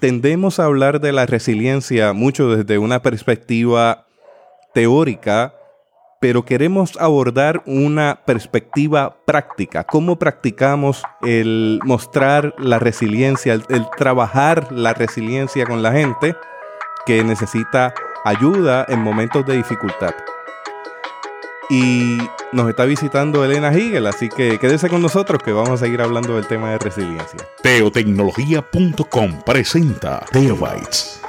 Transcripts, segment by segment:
Tendemos a hablar de la resiliencia mucho desde una perspectiva teórica, pero queremos abordar una perspectiva práctica. ¿Cómo practicamos el mostrar la resiliencia, el trabajar la resiliencia con la gente que necesita ayuda en momentos de dificultad? Y nos está visitando Elena Higel, así que quédese con nosotros que vamos a seguir hablando del tema de resiliencia. Teotecnología.com presenta Teobytes.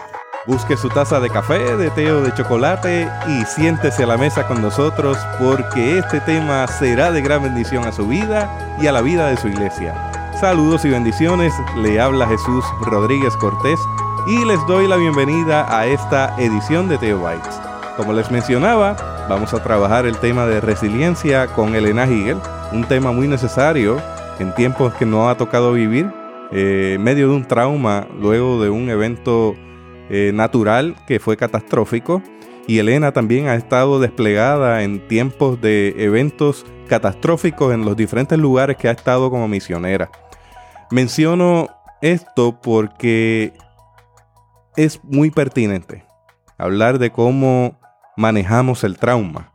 Busque su taza de café, de té o de chocolate y siéntese a la mesa con nosotros porque este tema será de gran bendición a su vida y a la vida de su iglesia. Saludos y bendiciones, le habla Jesús Rodríguez Cortés y les doy la bienvenida a esta edición de Teobytes. Como les mencionaba, vamos a trabajar el tema de resiliencia con Elena Higel, un tema muy necesario en tiempos que nos ha tocado vivir, eh, en medio de un trauma, luego de un evento eh, natural que fue catastrófico. Y Elena también ha estado desplegada en tiempos de eventos catastróficos en los diferentes lugares que ha estado como misionera. Menciono esto porque es muy pertinente hablar de cómo manejamos el trauma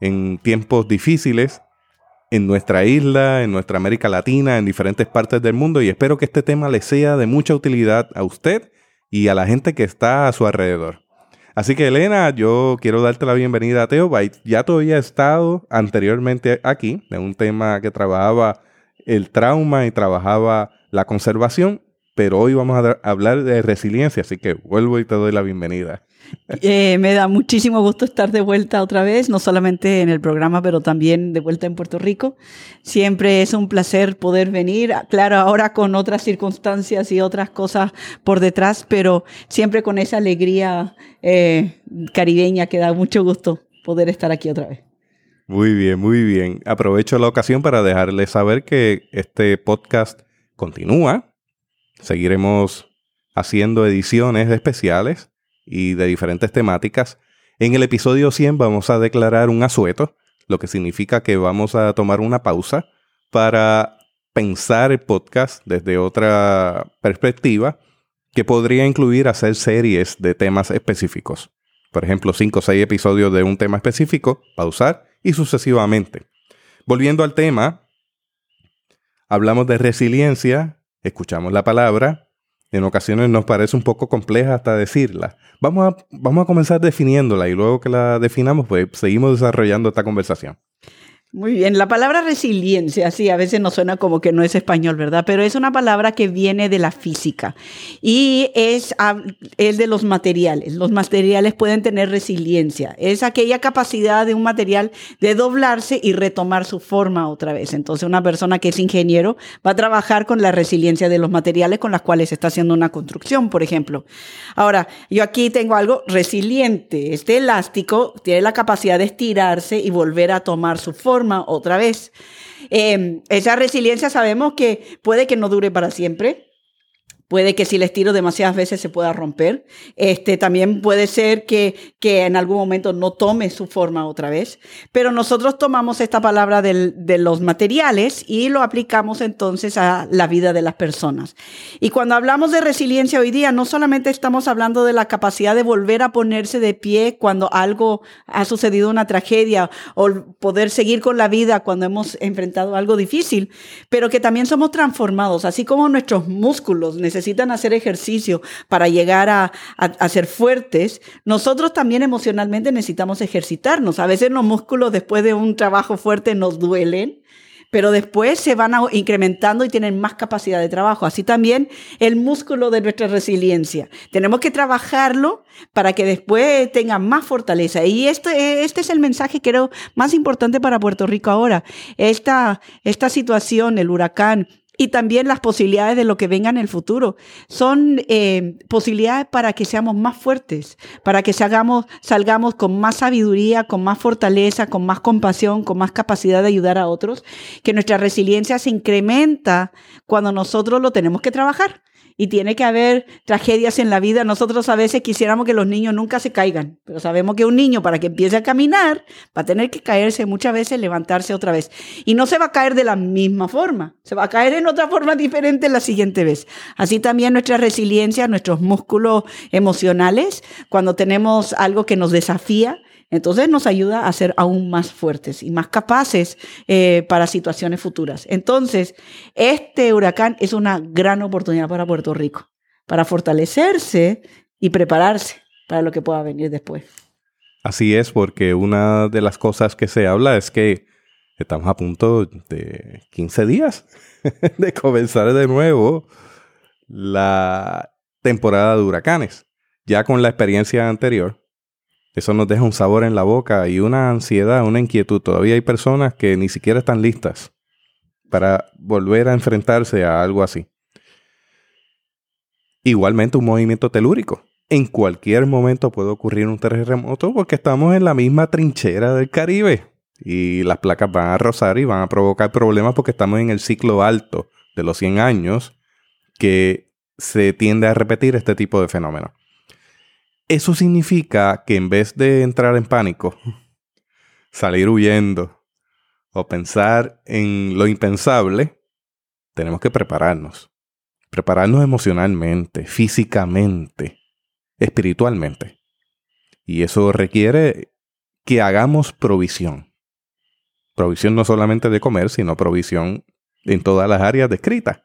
en tiempos difíciles en nuestra isla, en nuestra América Latina, en diferentes partes del mundo y espero que este tema le sea de mucha utilidad a usted y a la gente que está a su alrededor. Así que Elena, yo quiero darte la bienvenida a Teobyte. Ya todavía he estado anteriormente aquí de un tema que trabajaba el trauma y trabajaba la conservación, pero hoy vamos a hablar de resiliencia, así que vuelvo y te doy la bienvenida. Eh, me da muchísimo gusto estar de vuelta otra vez, no solamente en el programa, pero también de vuelta en Puerto Rico. Siempre es un placer poder venir, claro, ahora con otras circunstancias y otras cosas por detrás, pero siempre con esa alegría eh, caribeña que da mucho gusto poder estar aquí otra vez. Muy bien, muy bien. Aprovecho la ocasión para dejarles saber que este podcast continúa. Seguiremos haciendo ediciones especiales y de diferentes temáticas. En el episodio 100 vamos a declarar un asueto, lo que significa que vamos a tomar una pausa para pensar el podcast desde otra perspectiva que podría incluir hacer series de temas específicos. Por ejemplo, 5 o 6 episodios de un tema específico, pausar y sucesivamente. Volviendo al tema, hablamos de resiliencia, escuchamos la palabra, en ocasiones nos parece un poco compleja hasta decirla. Vamos a, vamos a comenzar definiéndola y luego que la definamos, pues seguimos desarrollando esta conversación. Muy bien, la palabra resiliencia, sí, a veces nos suena como que no es español, ¿verdad? Pero es una palabra que viene de la física y es, es de los materiales. Los materiales pueden tener resiliencia. Es aquella capacidad de un material de doblarse y retomar su forma otra vez. Entonces, una persona que es ingeniero va a trabajar con la resiliencia de los materiales con las cuales está haciendo una construcción, por ejemplo. Ahora, yo aquí tengo algo resiliente. Este elástico tiene la capacidad de estirarse y volver a tomar su forma otra vez. Eh, esa resiliencia sabemos que puede que no dure para siempre, Puede que si les tiro demasiadas veces se pueda romper. Este, también puede ser que, que en algún momento no tome su forma otra vez. Pero nosotros tomamos esta palabra del, de los materiales y lo aplicamos entonces a la vida de las personas. Y cuando hablamos de resiliencia hoy día, no solamente estamos hablando de la capacidad de volver a ponerse de pie cuando algo ha sucedido una tragedia o poder seguir con la vida cuando hemos enfrentado algo difícil, pero que también somos transformados, así como nuestros músculos necesitan necesitan hacer ejercicio para llegar a, a, ser fuertes, nosotros también emocionalmente necesitamos ejercitarnos. A veces los músculos después de un trabajo fuerte nos duelen, pero después se van incrementando y tienen más capacidad de trabajo. Así también el músculo de nuestra resiliencia. Tenemos que trabajarlo para que después tenga más fortaleza. Y este, este es el mensaje creo más importante para Puerto Rico ahora. Esta, esta situación, el huracán, y también las posibilidades de lo que venga en el futuro. Son eh, posibilidades para que seamos más fuertes, para que salgamos, salgamos con más sabiduría, con más fortaleza, con más compasión, con más capacidad de ayudar a otros, que nuestra resiliencia se incrementa cuando nosotros lo tenemos que trabajar y tiene que haber tragedias en la vida. Nosotros a veces quisiéramos que los niños nunca se caigan, pero sabemos que un niño para que empiece a caminar va a tener que caerse muchas veces, levantarse otra vez. Y no se va a caer de la misma forma, se va a caer en otra forma diferente la siguiente vez. Así también nuestra resiliencia, nuestros músculos emocionales, cuando tenemos algo que nos desafía, entonces nos ayuda a ser aún más fuertes y más capaces eh, para situaciones futuras. Entonces, este huracán es una gran oportunidad para Puerto Rico, para fortalecerse y prepararse para lo que pueda venir después. Así es, porque una de las cosas que se habla es que estamos a punto de 15 días de comenzar de nuevo la temporada de huracanes. Ya con la experiencia anterior, eso nos deja un sabor en la boca y una ansiedad, una inquietud. Todavía hay personas que ni siquiera están listas para volver a enfrentarse a algo así. Igualmente un movimiento telúrico. En cualquier momento puede ocurrir un terremoto porque estamos en la misma trinchera del Caribe y las placas van a rozar y van a provocar problemas porque estamos en el ciclo alto de los 100 años que se tiende a repetir este tipo de fenómenos. Eso significa que en vez de entrar en pánico, salir huyendo o pensar en lo impensable, tenemos que prepararnos. Prepararnos emocionalmente, físicamente, espiritualmente. Y eso requiere que hagamos provisión. Provisión no solamente de comer, sino provisión en todas las áreas descritas.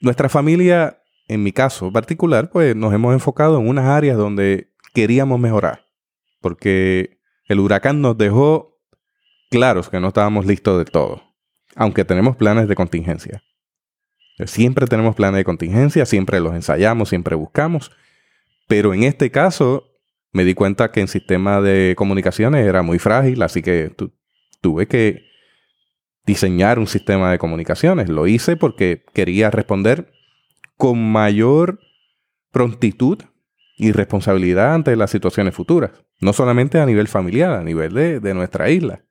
Nuestra familia en mi caso particular, pues nos hemos enfocado en unas áreas donde queríamos mejorar, porque el huracán nos dejó claros que no estábamos listos de todo, aunque tenemos planes de contingencia. Siempre tenemos planes de contingencia, siempre los ensayamos, siempre buscamos, pero en este caso me di cuenta que el sistema de comunicaciones era muy frágil, así que tuve que diseñar un sistema de comunicaciones. Lo hice porque quería responder con mayor prontitud y responsabilidad ante las situaciones futuras. No solamente a nivel familiar, a nivel de, nuestra isla.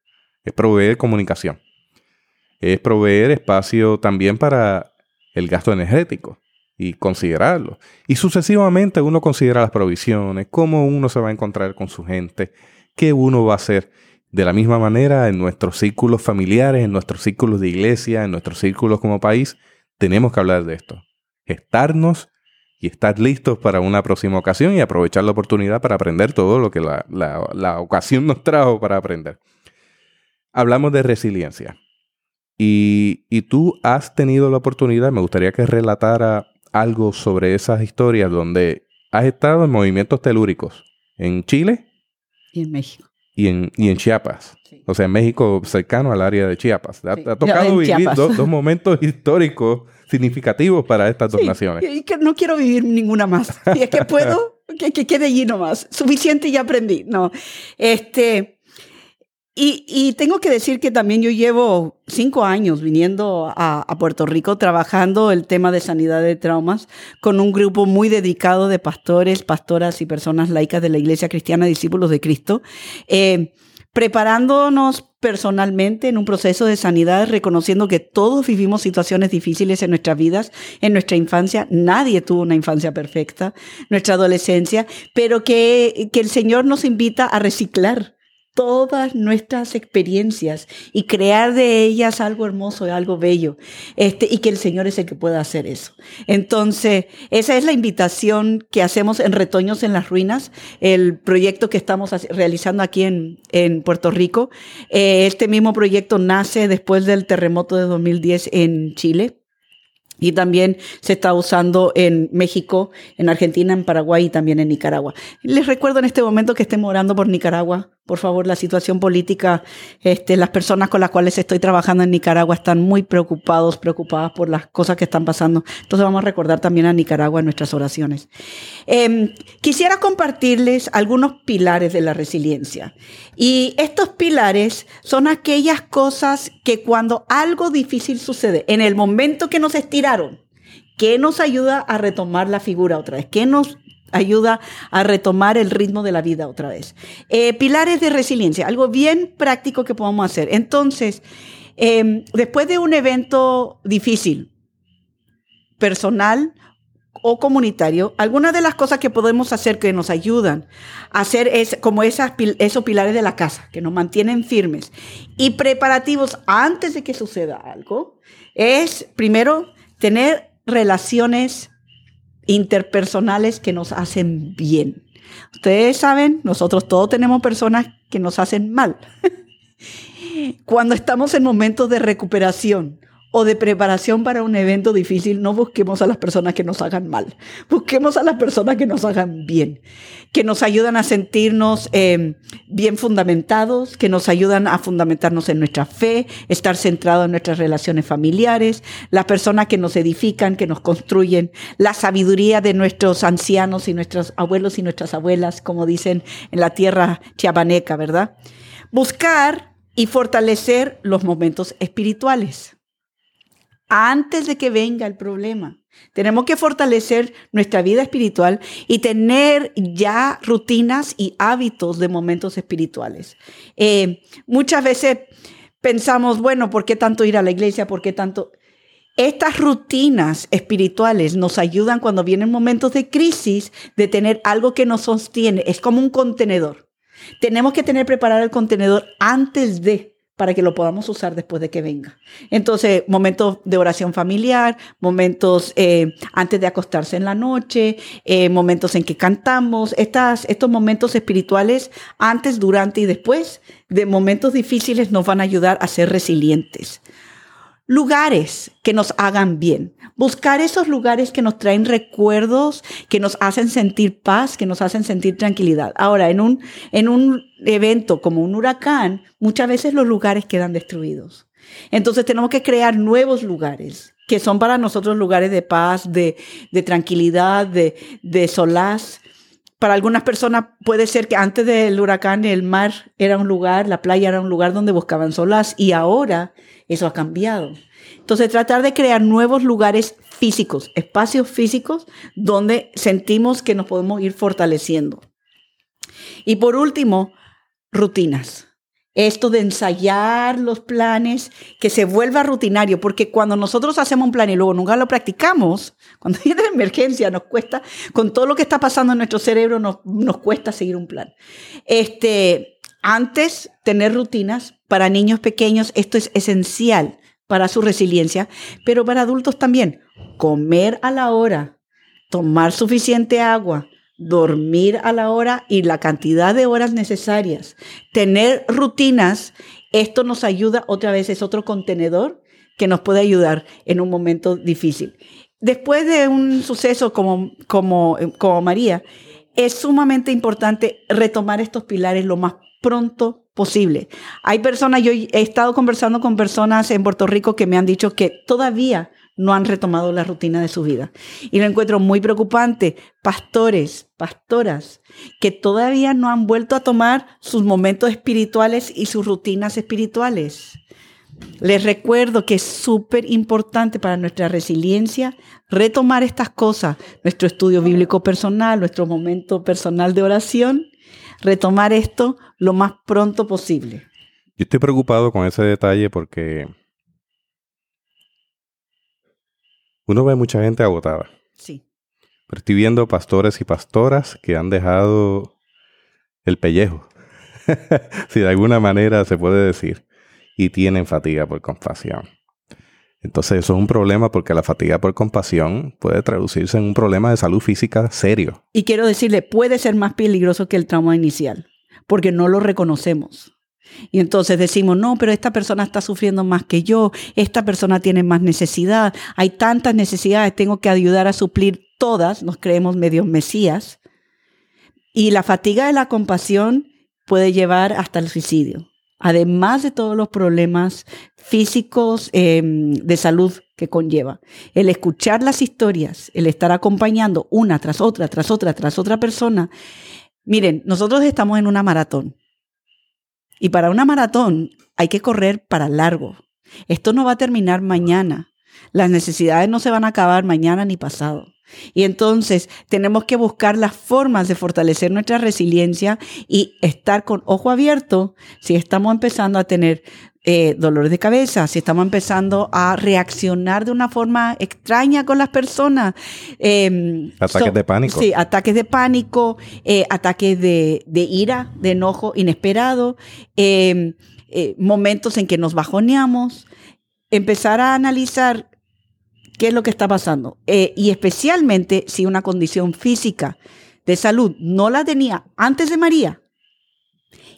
Es proveer comunicación. Es proveer espacio también para el gasto energético y considerarlo. Y sucesivamente uno considera las provisiones, cómo uno se va a encontrar con su gente, qué uno va a hacer. De la misma manera, en nuestros círculos familiares, en nuestros círculos de iglesia, en nuestros círculos como país, tenemos que hablar de esto estarnos y estar listos para una próxima ocasión y aprovechar la oportunidad para aprender todo lo que la, ocasión nos trajo para aprender. Hablamos de resiliencia. Y, y, tú has tenido la oportunidad, me gustaría que relatara algo sobre esas historias donde has estado en movimientos telúricos en Chile y en México. Y en, y en Chiapas. O sea, en México cercano al área de Chiapas. Te ha, tocado vivir dos momentos históricos significativos para estas dos naciones. Y que no quiero vivir ninguna más. Y es que puedo, que, que, quede allí nomás. Suficiente y aprendí. No. Este. Y, y, tengo que decir que también yo llevo cinco años viniendo a, a, Puerto Rico trabajando el tema de sanidad de traumas con un grupo muy dedicado de pastores, pastoras y personas laicas de la Iglesia Cristiana, discípulos de Cristo. Eh, preparándonos personalmente en un proceso de sanidad, reconociendo que todos vivimos situaciones difíciles en nuestras vidas, en nuestra infancia, nadie tuvo una infancia perfecta, nuestra adolescencia, pero que, que el Señor nos invita a reciclar todas nuestras experiencias y crear de ellas algo hermoso, algo bello, este, y que el Señor es el que pueda hacer eso. Entonces, esa es la invitación que hacemos en Retoños en las Ruinas, el proyecto que estamos realizando aquí en, en Puerto Rico. Eh, este mismo proyecto nace después del terremoto de 2010 en Chile. Y también se está usando en México, en Argentina, en Paraguay y también en Nicaragua. Les recuerdo en este momento que estemos orando por Nicaragua, por favor, la situación política, este, las personas con las cuales estoy trabajando en Nicaragua están muy preocupados, preocupadas por las cosas que están pasando. Entonces vamos a recordar también a Nicaragua en nuestras oraciones. Em, quisiera compartirles algunos pilares de la resiliencia. Y estos pilares son aquellas cosas que cuando algo difícil sucede, en el momento que nos estiraron, ¿Qué nos ayuda a retomar la figura otra vez? ¿Qué nos ayuda a retomar el ritmo de la vida otra vez. Eh, pilares de resiliencia, algo bien práctico que podemos hacer. Entonces, em, después de un evento difícil, personal o comunitario, algunas de las cosas que podemos hacer que nos ayudan a hacer es como esas, esos pilares de la casa, que nos mantienen firmes y preparativos antes de que suceda algo, es primero tener relaciones interpersonales que nos hacen bien. Ustedes saben, nosotros todos tenemos personas que nos hacen mal. Cuando estamos en momentos de recuperación, o de preparación para un evento difícil, no busquemos a las personas que nos hagan mal, busquemos a las personas que nos hagan bien, que nos ayudan a sentirnos eh, bien fundamentados, que nos ayudan a fundamentarnos en nuestra fe, estar centrados en nuestras relaciones familiares, las personas que nos edifican, que nos construyen, la sabiduría de nuestros ancianos y nuestros abuelos y nuestras abuelas, como dicen en la tierra chiapaneca, ¿verdad? Buscar y fortalecer los momentos espirituales antes de que venga el problema. Tenemos que fortalecer nuestra vida espiritual y tener ya rutinas y hábitos de momentos espirituales. Eh, muchas veces pensamos, bueno, ¿por qué tanto ir a la iglesia? ¿Por qué tanto? Estas rutinas espirituales nos ayudan cuando vienen momentos de crisis de tener algo que nos sostiene. Es como un contenedor. Tenemos que tener preparado el contenedor antes de para que lo podamos usar después de que venga. Entonces, momentos de oración familiar, momentos eh, antes de acostarse en la noche, eh, momentos en que cantamos, estas, estos momentos espirituales antes, durante y después de momentos difíciles nos van a ayudar a ser resilientes lugares que nos hagan bien. Buscar esos lugares que nos traen recuerdos, que nos hacen sentir paz, que nos hacen sentir tranquilidad. Ahora, en un, en un evento como un huracán, muchas veces los lugares quedan destruidos. Entonces tenemos que crear nuevos lugares que son para nosotros lugares de paz, de, de tranquilidad, de, de solaz. Para algunas personas puede ser que antes del huracán el mar era un lugar, la playa era un lugar donde buscaban solaz y ahora eso ha cambiado. Entonces, tratar de crear nuevos lugares físicos, espacios físicos donde sentimos que nos podemos ir fortaleciendo. Y por último, rutinas. Esto de ensayar los planes, que se vuelva rutinario, porque cuando nosotros hacemos un plan y luego nunca lo practicamos, cuando viene la emergencia nos cuesta, con todo lo que está pasando en nuestro cerebro, nos, nos cuesta seguir un plan. Este, antes, tener rutinas para niños pequeños, esto es esencial para su resiliencia, pero para adultos también. Comer a la hora, tomar suficiente agua, dormir a la hora y la cantidad de horas necesarias. Tener rutinas, esto nos ayuda, otra vez es otro contenedor que nos puede ayudar en un momento difícil. Después de un suceso como, como, como María, es sumamente importante retomar estos pilares lo más pronto posible. Hay personas, yo he estado conversando con personas en Puerto Rico que me han dicho que todavía no han retomado la rutina de su vida. Y lo encuentro muy preocupante. Pastores, pastoras, que todavía no han vuelto a tomar sus momentos espirituales y sus rutinas espirituales. Les recuerdo que es súper importante para nuestra resiliencia retomar estas cosas, nuestro estudio bíblico personal, nuestro momento personal de oración retomar esto lo más pronto posible. Yo estoy preocupado con ese detalle porque uno ve mucha gente agotada. Sí. Pero estoy viendo pastores y pastoras que han dejado el pellejo, si de alguna manera se puede decir, y tienen fatiga por compasión. Entonces eso es un problema porque la fatiga por compasión puede traducirse en un problema de salud física serio. Y quiero decirle, puede ser más peligroso que el trauma inicial, porque no lo reconocemos. Y entonces decimos, no, pero esta persona está sufriendo más que yo, esta persona tiene más necesidad, hay tantas necesidades, tengo que ayudar a suplir todas, nos creemos medios mesías. Y la fatiga de la compasión puede llevar hasta el suicidio además de todos los problemas físicos em, de salud que conlleva. El escuchar las historias, el estar acompañando una tras otra, tras otra, tras otra persona. Miren, nosotros estamos en una maratón. Y para una maratón hay que correr para largo. Esto no va a terminar mañana. Las necesidades no se van a acabar mañana ni pasado. Y entonces tenemos que buscar las formas de fortalecer nuestra resiliencia y estar con ojo abierto si estamos empezando a tener eh, dolores de cabeza, si estamos empezando a reaccionar de una forma extraña con las personas. Em, ataques de pánico. Sí, ataques de pánico, eh, ataques de, ira, de enojo inesperado, em, eh, momentos en que nos bajoneamos. empezar a analizar qué es lo que está pasando. Eh, y especialmente si una condición física de salud no la tenía antes de María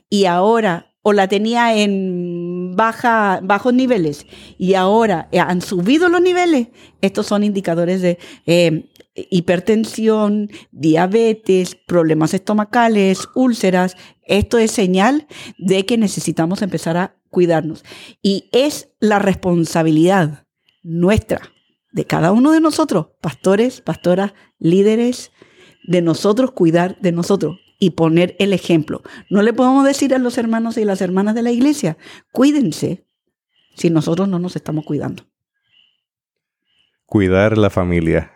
y ahora o la tenía en baja, bajos niveles y ahora han subido los niveles, estos son indicadores de eh, hipertensión, diabetes, problemas estomacales, úlceras. Esto es señal de que necesitamos empezar a cuidarnos. Y es la responsabilidad nuestra, de cada uno de nosotros, pastores, pastoras, líderes, de nosotros cuidar de nosotros y poner el ejemplo. No le podemos decir a los hermanos y las hermanas de la iglesia, cuídense si nosotros no nos estamos cuidando. Cuidar la familia,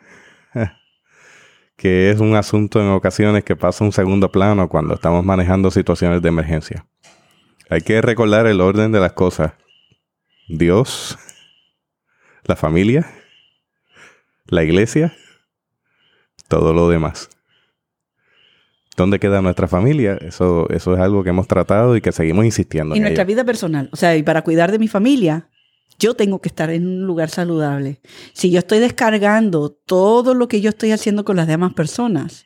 que es un asunto en ocasiones que pasa un segundo plano cuando estamos manejando situaciones de emergencia. Hay que recordar el orden de las cosas. Dios, la familia, la iglesia, todo lo demás. ¿Dónde queda nuestra familia? Eso, eso es algo que hemos tratado y que seguimos insistiendo. Y nuestra vida personal. O sea, y para cuidar de mi familia, yo tengo que estar en un lugar saludable. Si yo estoy descargando todo lo que yo estoy haciendo con las demás personas,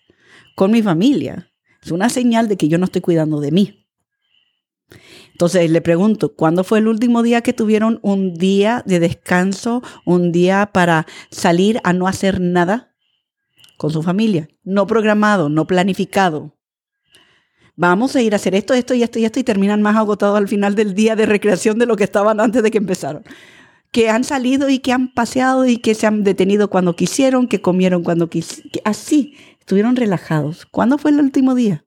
con mi familia, es una señal de que yo no estoy cuidando de mí. Entonces le pregunto, ¿cuándo fue el último día que tuvieron un día de descanso, un día para salir a no hacer nada con su familia? No programado, no planificado. Vamos a ir a hacer esto, esto y esto y esto y terminan más agotados al final del día de recreación de lo que estaban antes de que empezaron. Que han salido y que han paseado y que se han detenido cuando quisieron, que comieron cuando quisieron. Así, estuvieron relajados. ¿Cuándo fue el último día?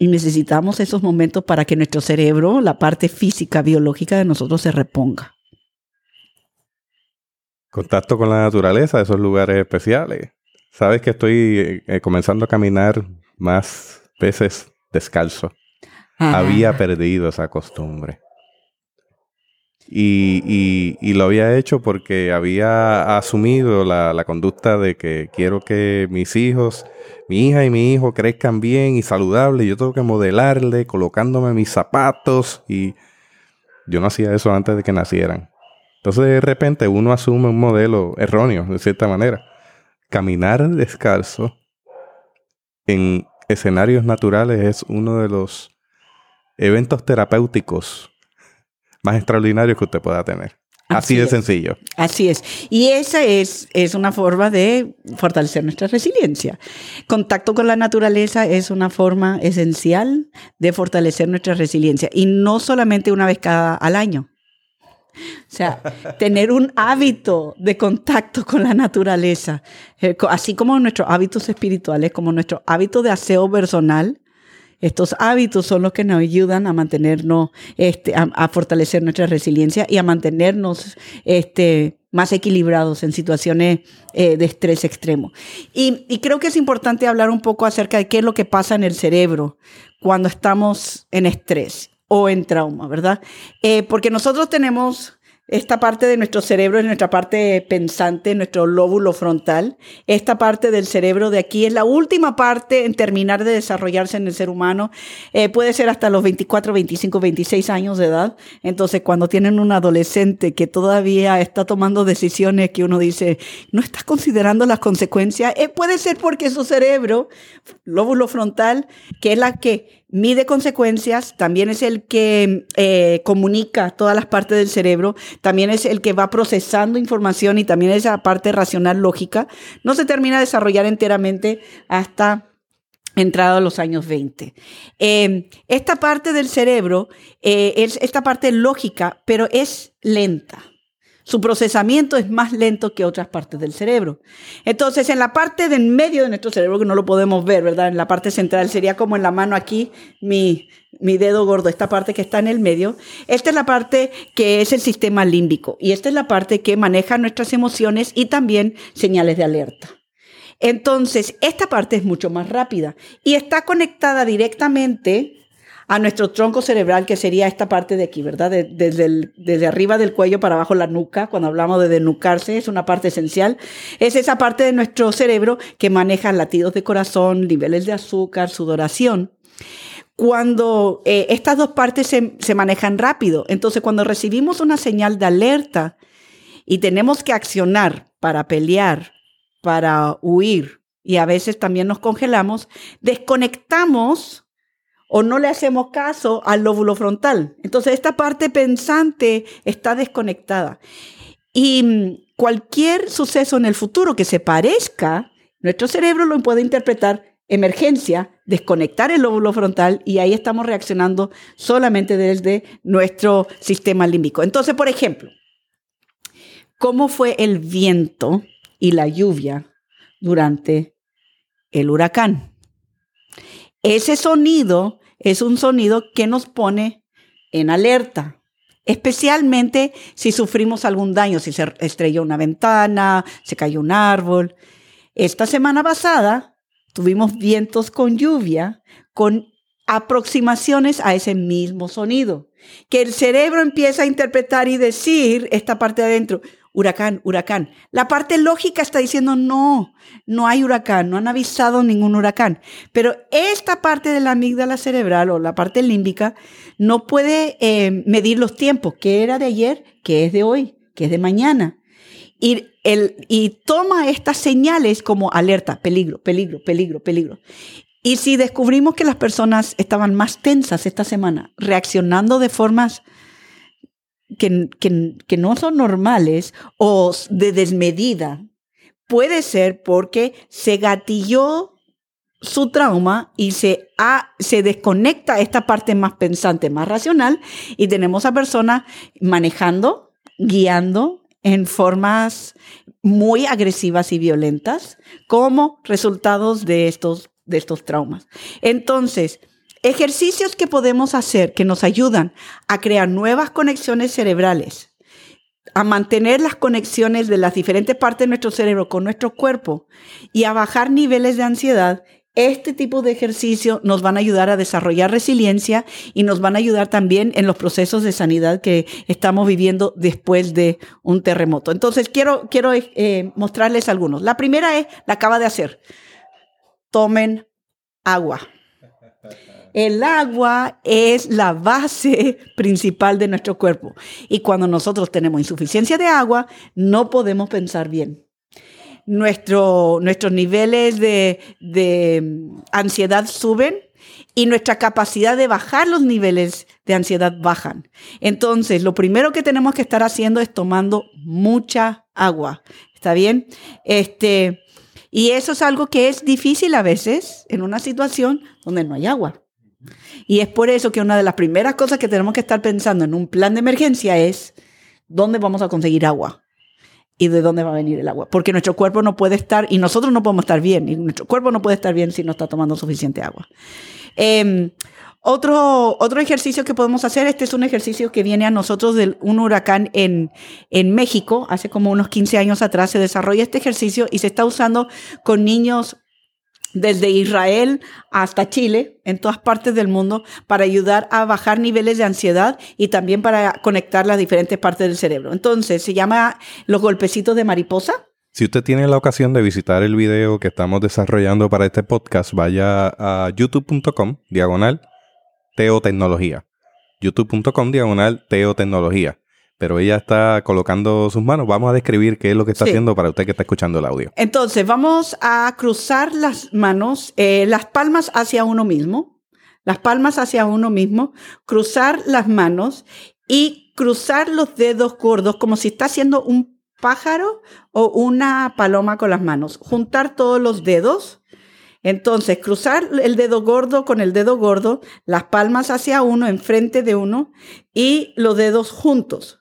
Y necesitamos esos momentos para que nuestro cerebro, la parte física, biológica de nosotros se reponga. Contacto con la naturaleza, esos lugares especiales. Sabes que estoy eh, comenzando a caminar más veces descalzo. Había perdido esa costumbre. Y, y, lo había hecho porque había asumido la, la, conducta de que quiero que mis hijos, mi hija y mi hijo crezcan bien y saludables. Yo tengo que modelarle colocándome mis zapatos y yo no hacía eso antes de que nacieran. Entonces de repente uno asume un modelo erróneo, de cierta manera. Caminar descalzo en escenarios naturales es uno de los eventos terapéuticos más extraordinario que usted pueda tener. Así, de sencillo. Así es. Y esa es, es una forma de fortalecer nuestra resiliencia. Contacto con la naturaleza es una forma esencial de fortalecer nuestra resiliencia. Y no solamente una vez cada al año. O sea, tener un hábito de contacto con la naturaleza, eh, así como nuestros hábitos espirituales, como nuestro hábito de aseo personal, estos hábitos son los que nos ayudan a mantenernos, este, a, fortalecer nuestra resiliencia y a mantenernos este, más equilibrados en situaciones eh, de estrés extremo. Y, creo que es importante hablar un poco acerca de qué es lo que pasa en el cerebro cuando estamos en estrés o en trauma, ¿verdad? Eh, porque nosotros tenemos esta parte de nuestro cerebro es nuestra parte pensante, nuestro lóbulo frontal. Esta parte del cerebro de aquí es la última parte en terminar de desarrollarse en el ser humano. Eh, puede ser hasta los 24, 25, 26 años de edad. Entonces, cuando tienen un adolescente que todavía está tomando decisiones que uno dice, no está considerando las consecuencias, eh, puede ser porque su cerebro, lóbulo frontal, que es la que mide consecuencias, también es el que eh, comunica todas las partes del cerebro, también es el que va procesando información y también esa parte racional lógica, no se termina de desarrollar enteramente hasta entrado a los años 20. Eh, esta parte del cerebro eh, es esta parte lógica, pero es lenta. Su procesamiento es más lento que otras partes del cerebro. Entonces, en la parte del medio de nuestro cerebro, que no lo podemos ver, ¿verdad? En la parte central sería como en la mano aquí, mi, mi dedo gordo, esta parte que está en el medio. Esta es la parte que es el sistema límbico y esta es la parte que maneja nuestras emociones y también señales de alerta. Entonces, esta parte es mucho más rápida y está conectada directamente a nuestro tronco cerebral, que sería esta parte de aquí, ¿verdad? desde, desde arriba del cuello para abajo la nuca, cuando hablamos de denucarse, es una parte esencial. Es esa parte de nuestro cerebro que maneja latidos de corazón, niveles de azúcar, sudoración. cuando eh, estas dos partes se, se manejan rápido. Entonces, cuando recibimos una señal de alerta y tenemos que accionar para pelear, para huir, y a veces también nos congelamos, desconectamos o no le hacemos caso al lóbulo frontal. Entonces, esta parte pensante está desconectada. Y mm, cualquier suceso en el futuro que se parezca, nuestro cerebro lo puede interpretar emergencia, desconectar el lóbulo frontal y ahí estamos reaccionando solamente desde nuestro sistema límbico. Entonces, por ejemplo, ¿cómo fue el viento y la lluvia durante el huracán? Ese sonido es un sonido que nos pone en alerta, especialmente si sufrimos algún daño, si se estrelló una ventana, se cayó un árbol. Esta semana pasada Tuvimos vientos con lluvia, con aproximaciones a ese mismo sonido, que el cerebro empieza a interpretar y decir esta parte de adentro, huracán, huracán. La parte lógica está diciendo, no, no hay huracán, no han avisado ningún huracán. Pero esta parte de la amígdala cerebral o la parte límbica no puede eh, medir los tiempos, qué era de ayer, qué es de hoy, qué es de mañana. Y, el, y toma estas señales como alerta, peligro, peligro, peligro, peligro. Y si descubrimos que las personas estaban más tensas esta semana, reaccionando de formas que, que, no son normales o de desmedida, puede ser porque se gatilló su trauma y se, se desconecta esta parte más pensante, más racional, y tenemos a personas manejando, guiando, en formas muy agresivas y violentas como resultados de estos, de estos traumas. Entonces, ejercicios que podemos hacer que nos ayudan a crear nuevas conexiones cerebrales, a mantener las conexiones de las diferentes partes de nuestro cerebro con nuestro cuerpo y a bajar niveles de ansiedad este tipo de ejercicio nos van a ayudar a desarrollar resiliencia y nos van a ayudar también en los procesos de sanidad que estamos viviendo después de un terremoto. Entonces, quiero, quiero eh, mostrarles algunos. La primera es, la acaba de hacer. Tomen agua. El agua es la base principal de nuestro cuerpo. Y cuando nosotros tenemos insuficiencia de agua, no podemos pensar bien nuestro, nuestros niveles de, de ansiedad suben y nuestra capacidad de bajar los niveles de ansiedad bajan. Entonces, lo primero que tenemos que estar haciendo es tomando mucha agua. ¿Está bien? Este, y eso es algo que es difícil a veces en una situación donde no hay agua. Y es por eso que una de las primeras cosas que tenemos que estar pensando en un plan de emergencia es dónde vamos a conseguir agua y de dónde va a venir el agua. Porque nuestro cuerpo no puede estar, y nosotros no podemos estar bien, y nuestro cuerpo no puede estar bien si no está tomando suficiente agua. Em, otro, otro ejercicio que podemos hacer, este es un ejercicio que viene a nosotros de un huracán en, en México, hace como unos 15 años atrás se desarrolla este ejercicio y se está usando con niños desde Israel hasta Chile, en todas partes del mundo, para ayudar a bajar niveles de ansiedad y también para conectar las diferentes partes del cerebro. Entonces, se llama los golpecitos de mariposa. Si usted tiene la ocasión de visitar el video que estamos desarrollando para este podcast, vaya a youtube.com, diagonal, teotecnología. youtube.com, diagonal, teotecnología pero ella está colocando sus manos. Vamos a describir qué es lo que está haciendo para usted que está escuchando el audio. Entonces, vamos a cruzar las manos, eh, las palmas hacia uno mismo, las palmas hacia uno mismo, cruzar las manos y cruzar los dedos gordos como si está haciendo un pájaro o una paloma con las manos. Juntar todos los dedos. Entonces, cruzar el dedo gordo con el dedo gordo, las palmas hacia uno, enfrente de uno, y los dedos juntos.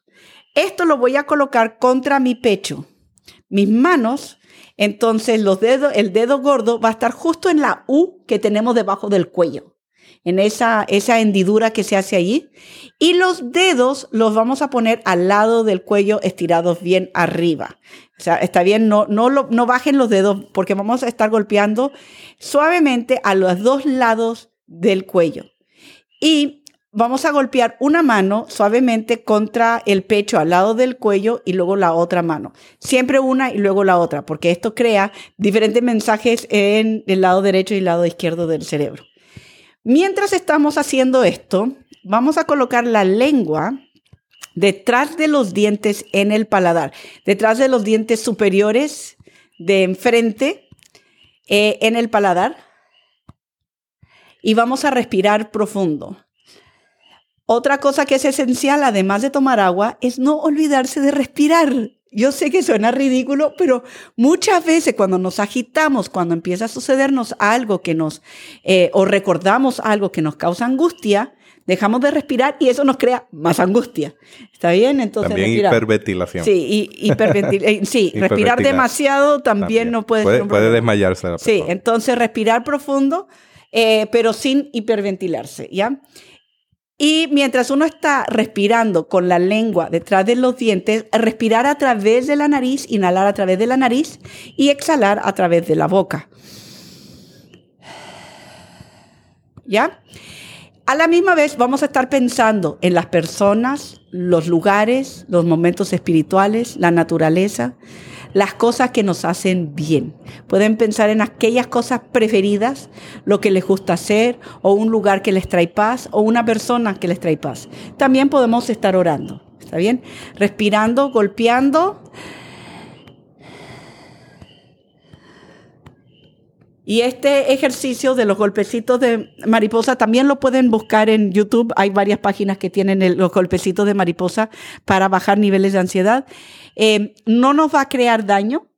Esto lo voy a colocar contra mi pecho. Mis manos, entonces los dedos, el dedo gordo va a estar justo en la U que tenemos debajo del cuello, en esa, esa hendidura que se hace allí. Y los dedos los vamos a poner al lado del cuello estirados bien arriba. O sea, está bien, no, no, no bajen los dedos porque vamos a estar golpeando suavemente a los dos lados del cuello. Y Vamos a golpear una mano suavemente contra el pecho al lado del cuello y luego la otra mano. Siempre una y luego la otra, porque esto crea diferentes mensajes en el lado derecho y el lado izquierdo del cerebro. Mientras estamos haciendo esto, vamos a colocar la lengua detrás de los dientes en el paladar, detrás de los dientes superiores de enfrente eh, en el paladar. Y vamos a respirar profundo. Otra cosa que es esencial, además de tomar agua, es no olvidarse de respirar. Yo sé que suena ridículo, pero muchas veces cuando nos agitamos, cuando empieza a sucedernos algo que nos, eh, o recordamos algo que nos causa angustia, dejamos de respirar y eso nos crea más angustia. ¿Está bien? Entonces, también hiperventilación. Sí, y eh, sí respirar demasiado también, no puede, ser puede desmayarse. La sí, entonces respirar profundo, eh, pero sin hiperventilarse, ¿ya? Y mientras uno está respirando con la lengua detrás de los dientes, respirar a través de la nariz, inhalar a través de la nariz y exhalar a través de la boca. ¿Ya? A la misma vez vamos a estar pensando en las personas, los lugares, los momentos espirituales, la naturaleza, las cosas que nos hacen bien. Pueden pensar en aquellas cosas preferidas, lo que les gusta hacer, o un lugar que les trae paz, o una persona que les trae paz. También podemos estar orando, ¿está bien? Respirando, golpeando. Y este ejercicio de los golpecitos de mariposa también lo pueden buscar en YouTube. Hay varias páginas que tienen los golpecitos de mariposa para bajar niveles de ansiedad. Eh, no nos va a crear daño,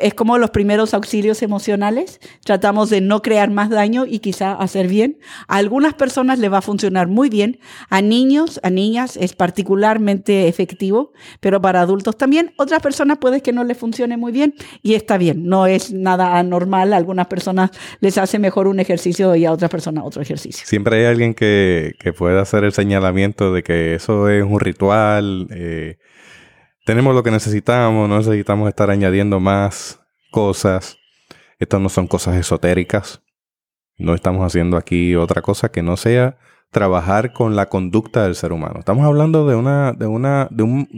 es como los primeros auxilios emocionales. Tratamos de no crear más daño y quizá hacer bien. A algunas personas le va a funcionar muy bien. A niños, a niñas es particularmente efectivo, pero para adultos también. Otras personas puede que no les funcione muy bien y está bien. No es nada anormal. A algunas personas les hace mejor un ejercicio y a otras personas otro ejercicio. Siempre hay alguien que, que pueda hacer el señalamiento de que eso es un ritual. Eh, tenemos lo que necesitamos, no necesitamos estar añadiendo más cosas. Estas no son cosas esotéricas. No estamos haciendo aquí otra cosa que no sea trabajar con la conducta del ser humano. Estamos hablando de una, de una, de un,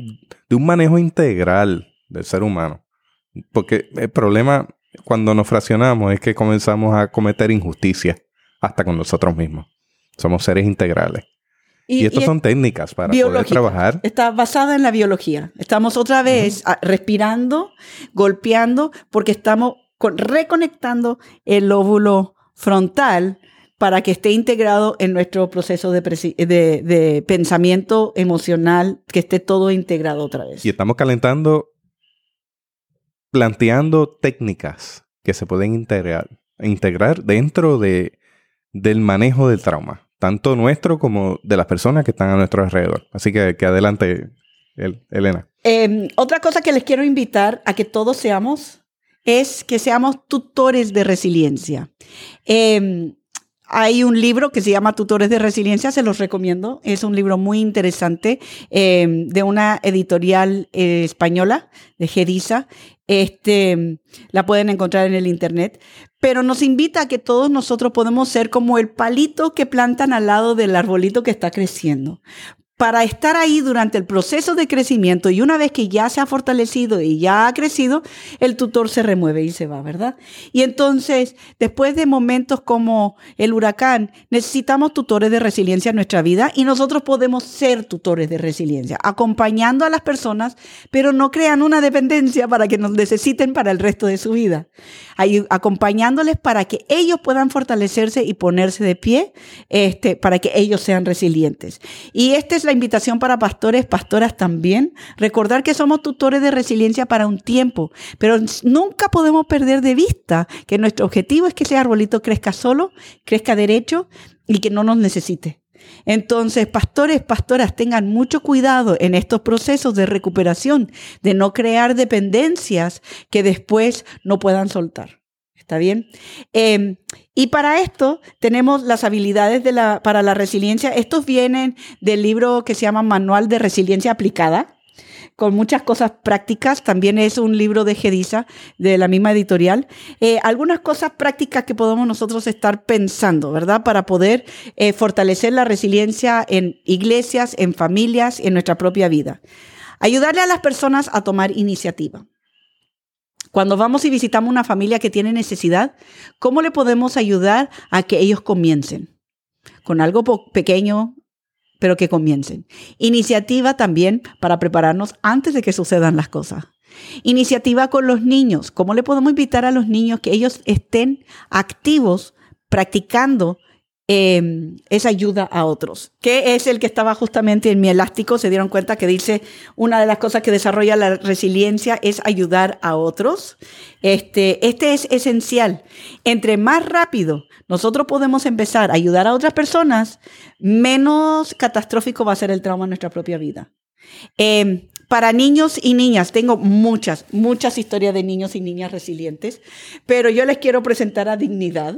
de un manejo integral del ser humano. Porque el problema cuando nos fraccionamos es que comenzamos a cometer injusticia hasta con nosotros mismos. Somos seres integrales. Y, estas son técnicas para poder trabajar. Está basada en la biología. Estamos otra vez respirando, golpeando, porque estamos reconectando el lóbulo frontal para que esté integrado en nuestro proceso de, de, pensamiento emocional, que esté todo integrado otra vez. Y estamos calentando, planteando técnicas que se pueden integrar, integrar dentro de, del manejo del trauma tanto nuestro como de las personas que están a nuestro alrededor. Así que, adelante, Elena. Em, otra cosa que les quiero invitar a que todos seamos es que seamos tutores de resiliencia. Em, hay un libro que se llama Tutores de Resiliencia, se los recomiendo. Es un libro muy interesante em, de una editorial eh, española, de Gedisa. Este, la pueden encontrar en el internet. Pero nos invita a que todos nosotros podemos ser como el palito que plantan al lado del arbolito que está creciendo para estar ahí durante el proceso de crecimiento y una vez que ya se ha fortalecido y ya ha crecido, el tutor se remueve y se va, ¿verdad? Y entonces, después de momentos como el huracán, necesitamos tutores de resiliencia en nuestra vida y nosotros podemos ser tutores de resiliencia, acompañando a las personas, pero no crean una dependencia para que nos necesiten para el resto de su vida. acompañándoles para que ellos puedan fortalecerse y ponerse de pie, este, para que ellos sean resilientes. Y este es la invitación para pastores, pastoras también. Recordar que somos tutores de resiliencia para un tiempo, pero nunca podemos perder de vista que nuestro objetivo es que ese arbolito crezca solo, crezca derecho y que no nos necesite. Entonces, pastores, pastoras, tengan mucho cuidado en estos procesos de recuperación, de no crear dependencias que después no puedan soltar. ¿Está bien? Em, y para esto tenemos las habilidades de la, para la resiliencia. Estos vienen del libro que se llama Manual de Resiliencia Aplicada con muchas cosas prácticas. También es un libro de Gedisa, de la misma editorial. Eh, algunas cosas prácticas que podemos nosotros estar pensando, ¿verdad? Para poder eh, fortalecer la resiliencia en iglesias, en familias, en nuestra propia vida. Ayudarle a las personas a tomar iniciativa. Cuando vamos y visitamos una familia que tiene necesidad, ¿cómo le podemos ayudar a que ellos comiencen? con algo pequeño, pero que comiencen. Iniciativa también para prepararnos antes de que sucedan las cosas. Iniciativa con los niños. ¿Cómo le podemos invitar a los niños que ellos estén activos practicando eh, esa ayuda a otros. ¿Qué es el que estaba justamente en mi elástico? Se dieron cuenta que dice una de las cosas que desarrolla la resiliencia es ayudar a otros. Este, este es esencial. Entre más rápido nosotros podemos empezar a ayudar a otras personas, menos catastrófico va a ser el trauma en nuestra propia vida. Eh, para niños y niñas, tengo muchas, muchas historias de niños y niñas resilientes, pero yo les quiero presentar a Dignidad.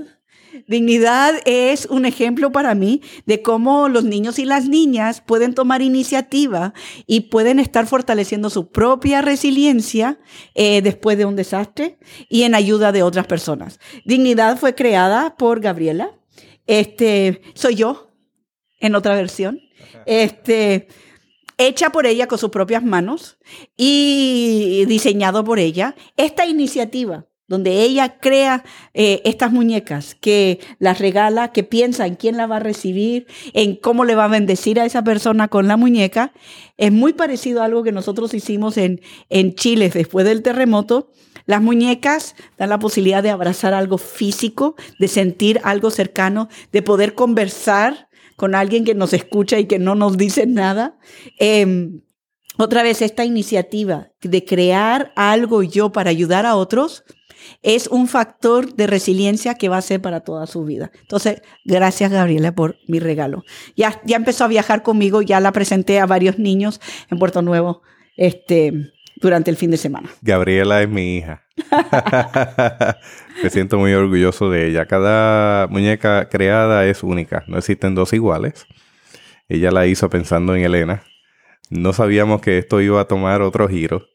Dignidad es un ejemplo para mí de cómo los niños y las niñas pueden tomar iniciativa y pueden estar fortaleciendo su propia resiliencia eh, después de un desastre y en ayuda de otras personas. Dignidad fue creada por Gabriela. Este, soy yo, en otra versión. Este, hecha por ella con sus propias manos y diseñado por ella. Esta iniciativa donde ella crea eh, estas muñecas, que las regala, que piensa en quién la va a recibir, en cómo le va a bendecir a esa persona con la muñeca, es muy parecido a algo que nosotros hicimos en, en Chile después del terremoto. Las muñecas dan la posibilidad de abrazar algo físico, de sentir algo cercano, de poder conversar con alguien que nos escucha y que no nos dice nada. Em, otra vez, esta iniciativa de crear algo yo para ayudar a otros, es un factor de resiliencia que va a ser para toda su vida. Entonces, gracias Gabriela por mi regalo. Ya, ya empezó a viajar conmigo, ya la presenté a varios niños en Puerto Nuevo este, durante el fin de semana. Gabriela es mi hija. Me siento muy orgulloso de ella. Cada muñeca creada es única, no existen dos iguales. Ella la hizo pensando en Elena. No sabíamos que esto iba a tomar otro giro.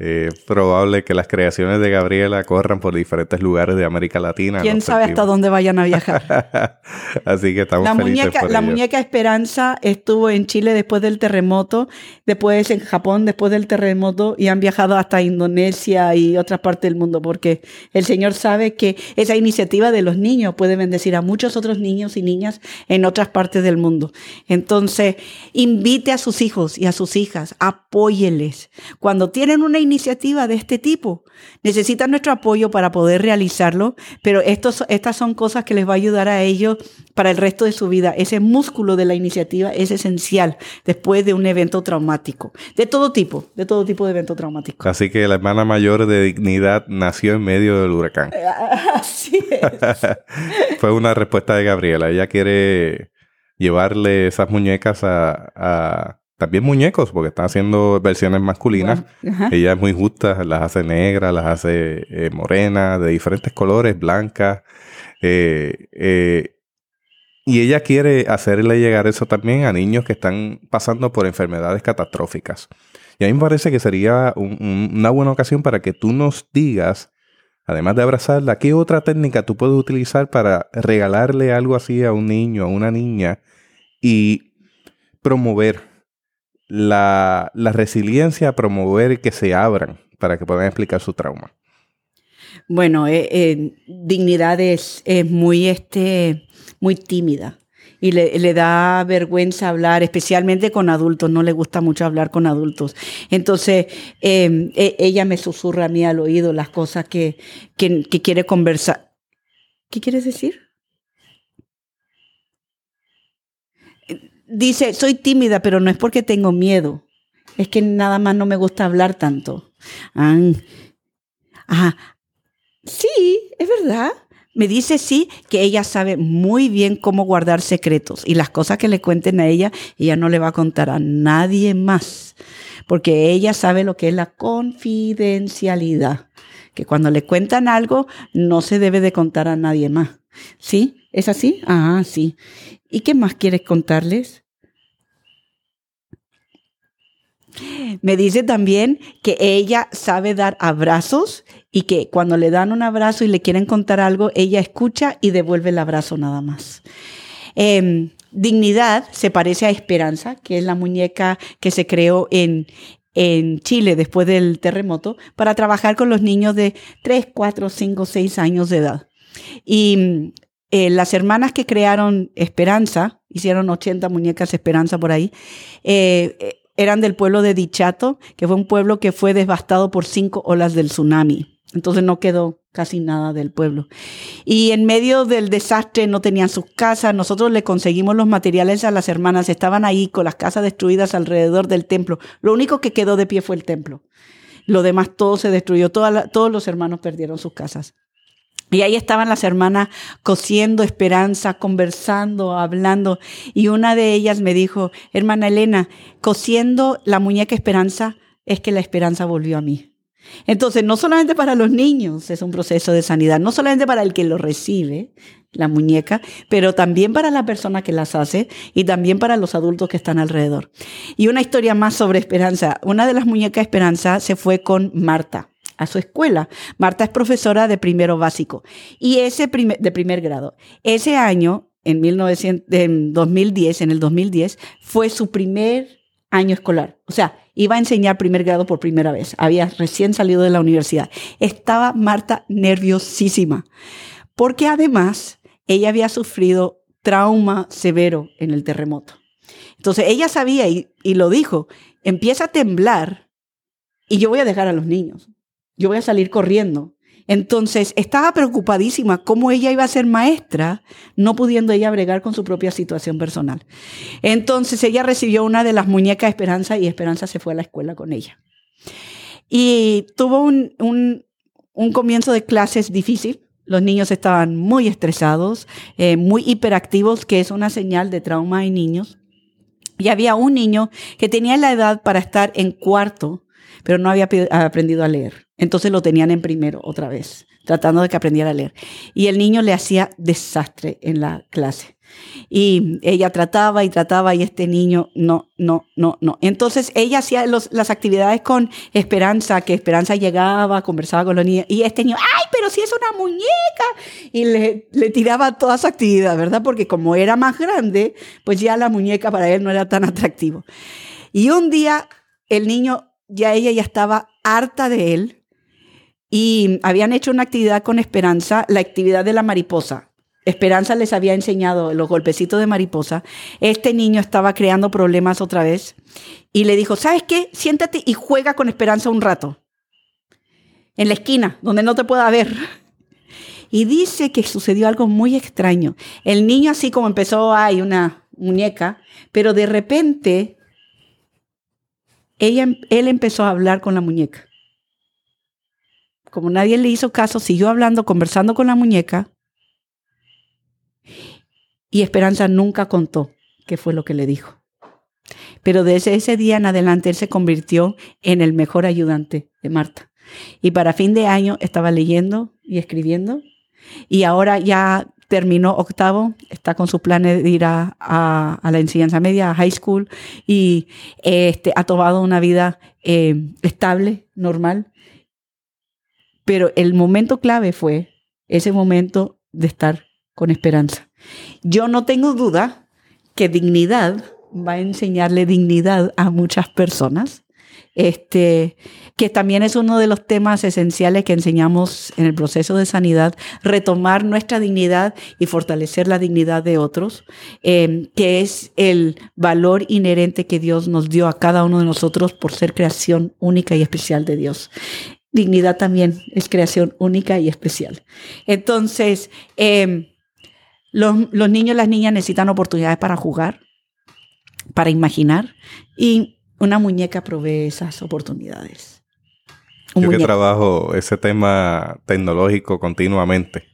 Es eh, probable que las creaciones de Gabriela corran por diferentes lugares de América Latina. ¿Quién sabe hasta dónde vayan a viajar? Así que estamos la felices muñeca, por La ello. muñeca Esperanza estuvo en Chile después del terremoto, después en Japón después del terremoto y han viajado hasta Indonesia y otras partes del mundo porque el Señor sabe que esa iniciativa de los niños puede bendecir a muchos otros niños y niñas en otras partes del mundo. Entonces, invite a sus hijos y a sus hijas, apóyeles. Cuando tienen una iniciativa de este tipo. Necesitan nuestro apoyo para poder realizarlo, pero estos, estas son cosas que les va a ayudar a ellos para el resto de su vida. Ese músculo de la iniciativa es esencial después de un evento traumático, de todo tipo, de todo tipo de evento traumático. Así que la hermana mayor de Dignidad nació en medio del huracán. Así es. Fue una respuesta de Gabriela. Ella quiere llevarle esas muñecas a, a también muñecos, porque están haciendo versiones masculinas. Bueno. Ella es muy justa, las hace negras, las hace eh, morenas, de diferentes colores, blancas. eh, eh, y ella quiere hacerle llegar eso también a niños que están pasando por enfermedades catastróficas. Y a mí me parece que sería un- un- una buena ocasión para que tú nos digas, además de abrazarla, qué otra técnica tú puedes utilizar para regalarle algo así a un niño, a una niña y promover la, la resiliencia, promover que se abran para que puedan explicar su trauma. Bueno, eh, eh, Dignidad es, es muy, este, muy tímida y le, le da vergüenza hablar, especialmente con adultos, no le gusta mucho hablar con adultos. Entonces, eh, ella me susurra a mí al oído las cosas que, que, que quiere conversar. ¿Qué quieres decir? Dice, soy tímida, pero no es porque tengo miedo. Es que nada más no me gusta hablar tanto. Ah, Ajá. Sí, es verdad. Me dice sí que ella sabe muy bien cómo guardar secretos y las cosas que le cuenten a ella, ella no le va a contar a nadie más, porque ella sabe lo que es la confidencialidad, que cuando le cuentan algo no se debe de contar a nadie más. ¿Sí? ¿Es así? Ah, sí. ¿Y qué más quieres contarles? Me dice también que ella sabe dar abrazos y que cuando le dan un abrazo y le quieren contar algo, ella escucha y devuelve el abrazo nada más. Eh, Dignidad se parece a Esperanza, que es la muñeca que se creó en, en Chile después del terremoto para trabajar con los niños de 3, 4, 5, 6 años de edad. Y eh, las hermanas que crearon Esperanza, hicieron 80 muñecas Esperanza por ahí, eh, eh, eran del pueblo de Dichato, que fue un pueblo que fue devastado por cinco olas del tsunami. Entonces no quedó casi nada del pueblo. Y en medio del desastre no tenían sus casas. Nosotros le conseguimos los materiales a las hermanas. Estaban ahí con las casas destruidas alrededor del templo. Lo único que quedó de pie fue el templo. Lo demás todo se destruyó. todos los hermanos perdieron sus casas. Y ahí estaban las hermanas cosiendo esperanza, conversando, hablando. Y una de ellas me dijo, hermana Elena, cosiendo la muñeca esperanza, es que la esperanza volvió a mí. Entonces, no solamente para los niños es un proceso de sanidad, no solamente para el que lo recibe, la muñeca, pero también para la persona que las hace y también para los adultos que están alrededor. Y una historia más sobre esperanza. Una de las muñecas esperanza se fue con Marta a su escuela. Marta es profesora de primero básico y ese de primer grado. Ese año, en, 1900, en 2010, en el 2010, fue su primer año escolar. O sea, iba a enseñar primer grado por primera vez. Había recién salido de la universidad. Estaba Marta nerviosísima, porque además ella había sufrido trauma severo en el terremoto. Entonces ella sabía y, y lo dijo, empieza a temblar y yo voy a dejar a los niños yo voy a salir corriendo. Entonces estaba preocupadísima cómo ella iba a ser maestra, no pudiendo ella bregar con su propia situación personal. Entonces ella recibió una de las muñecas de Esperanza y Esperanza se fue a la escuela con ella. Y tuvo un, un, comienzo de clases difícil. Los niños estaban muy estresados, eh, muy hiperactivos, que es una señal de trauma en niños. Y había un niño que tenía la edad para estar en cuarto, pero no había aprendido a leer. Entonces lo tenían en primero otra vez, tratando de que aprendiera a leer. Y el niño le hacía desastre en la clase. Y ella trataba y trataba y este niño no, no, no, no. Entonces ella hacía las actividades con Esperanza, que Esperanza llegaba, conversaba con los niños y este niño, ay, pero si es una muñeca. Y le, tiraba toda su actividad, ¿verdad? Porque como era más grande, pues ya la muñeca para él no era tan atractivo. Y un día el niño, ya ella ya estaba harta de él y habían hecho una actividad con Esperanza, la actividad de la mariposa. Esperanza les había enseñado los golpecitos de mariposa. Este niño estaba creando problemas otra vez y le dijo, ¿sabes qué? Siéntate y juega con Esperanza un rato. En la esquina, donde no te pueda ver. Y dice que sucedió algo muy extraño. El niño así como empezó, hay una muñeca, pero de repente ella, él empezó a hablar con la muñeca como nadie le hizo caso, siguió hablando, conversando con la muñeca. Y Esperanza nunca contó qué fue lo que le dijo. Pero desde ese día en adelante él se convirtió en el mejor ayudante de Marta. Y para fin de año estaba leyendo y escribiendo. Y ahora ya terminó octavo, está con sus planes de ir a, la enseñanza media, a high school, y este, ha tomado una vida eh, estable, normal, pero el momento clave fue ese momento de estar con esperanza. Yo no tengo duda que dignidad va a enseñarle dignidad a muchas personas. Este, que también es uno de los temas esenciales que enseñamos en el proceso de sanidad, retomar nuestra dignidad y fortalecer la dignidad de otros, eh, que es el valor inherente que Dios nos dio a cada uno de nosotros por ser creación única y especial de Dios dignidad también es creación única y especial. Entonces, em, los, los, niños y las niñas necesitan oportunidades para jugar, para imaginar, y una muñeca provee esas oportunidades. Yo que trabajo ese tema tecnológico continuamente,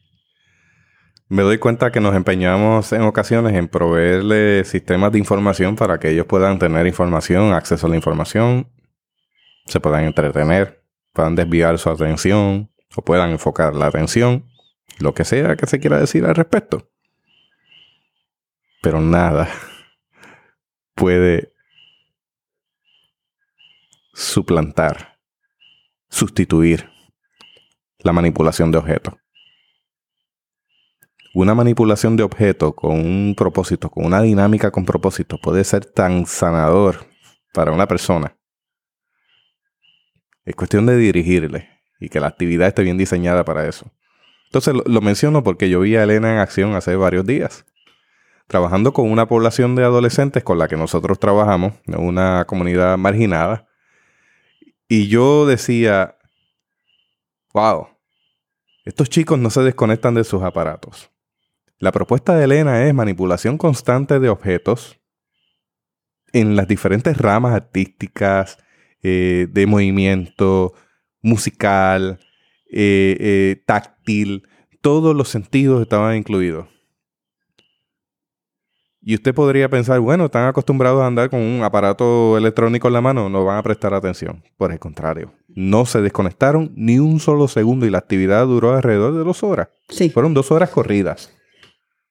me doy cuenta que nos empeñamos en ocasiones en proveerle sistemas de información para que ellos puedan tener información, acceso a la información, se puedan entretener, puedan desviar su atención o puedan enfocar la atención, lo que sea que se quiera decir al respecto. Pero nada puede suplantar, sustituir la manipulación de objetos. Una manipulación de objetos con un propósito, con una dinámica con propósito, puede ser tan sanador para una persona es cuestión de dirigirle y que la actividad esté bien diseñada para eso. Entonces lo, lo menciono porque yo vi a Elena en acción hace varios días, trabajando con una población de adolescentes con la que nosotros trabajamos, una comunidad marginada. Y yo decía, wow, estos chicos no se desconectan de sus aparatos. La propuesta de Elena es manipulación constante de objetos en las diferentes ramas artísticas, eh, de movimiento, musical, eh, eh, táctil, todos los sentidos estaban incluidos. Y usted podría pensar, bueno, están acostumbrados a andar con un aparato electrónico en la mano, no van a prestar atención. Por el contrario, no se desconectaron ni un solo segundo y la actividad duró alrededor de dos horas. Sí. Fueron dos horas corridas.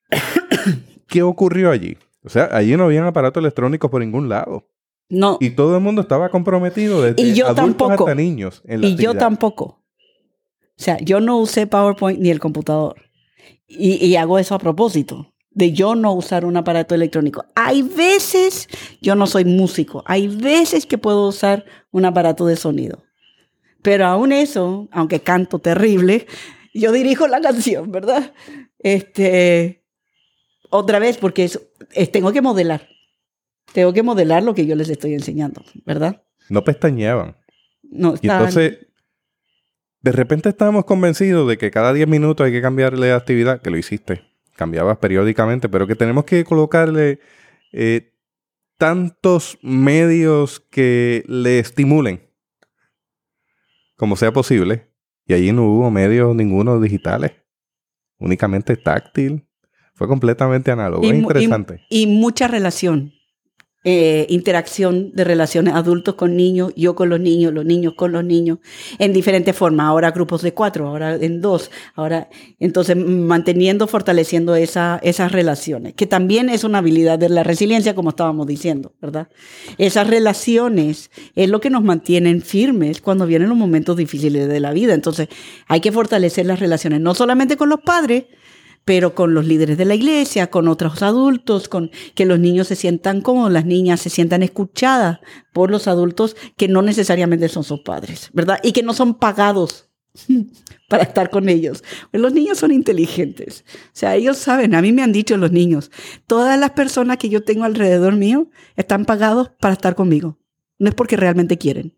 ¿Qué ocurrió allí? O sea, allí no habían aparatos electrónicos por ningún lado. No. Y todo el mundo estaba comprometido desde Y yo adultos tampoco. hasta niños. En la Y yo tampoco. O sea, yo no usé PowerPoint ni el computador. Y, y hago eso a propósito, de yo no usar un aparato electrónico. Hay veces, yo no soy músico, hay veces que puedo usar un aparato de sonido. Pero aún eso, aunque canto terrible, yo dirijo la canción, ¿verdad? Este, otra vez, porque es- es- tengo que modelar. Tengo que modelar lo que yo les estoy enseñando, ¿verdad? No pestañeaban. No, Y está- entonces, de repente estábamos convencidos de que cada 10 minutos hay que cambiarle de actividad, que lo hiciste. Cambiabas periódicamente, pero que tenemos que colocarle eh, tantos medios que le estimulen como sea posible. Y allí no hubo medios ninguno digitales. Únicamente táctil. Fue completamente análogo. Y Es y- interesante. Y, mucha relación. Eh, interacción de relaciones adultos con niños, yo con los niños, los niños con los niños, en diferentes formas. Ahora grupos de cuatro, ahora en dos. Ahora, entonces, manteniendo, fortaleciendo esa, esas relaciones, que también es una habilidad de la resiliencia, como estábamos diciendo, ¿verdad? Esas relaciones es lo que nos mantienen firmes cuando vienen los momentos difíciles de la vida. Entonces, hay que fortalecer las relaciones, no solamente con los padres, pero con los líderes de la iglesia, con otros adultos, con que los niños se sientan cómodos, las niñas se sientan escuchadas por los adultos que no necesariamente son sus padres, ¿verdad? Y que no son pagados para estar con ellos. Los niños son inteligentes. O sea, ellos saben, a mí me han dicho los niños, todas las personas que yo tengo alrededor mío están pagados para estar conmigo. No es porque realmente quieren.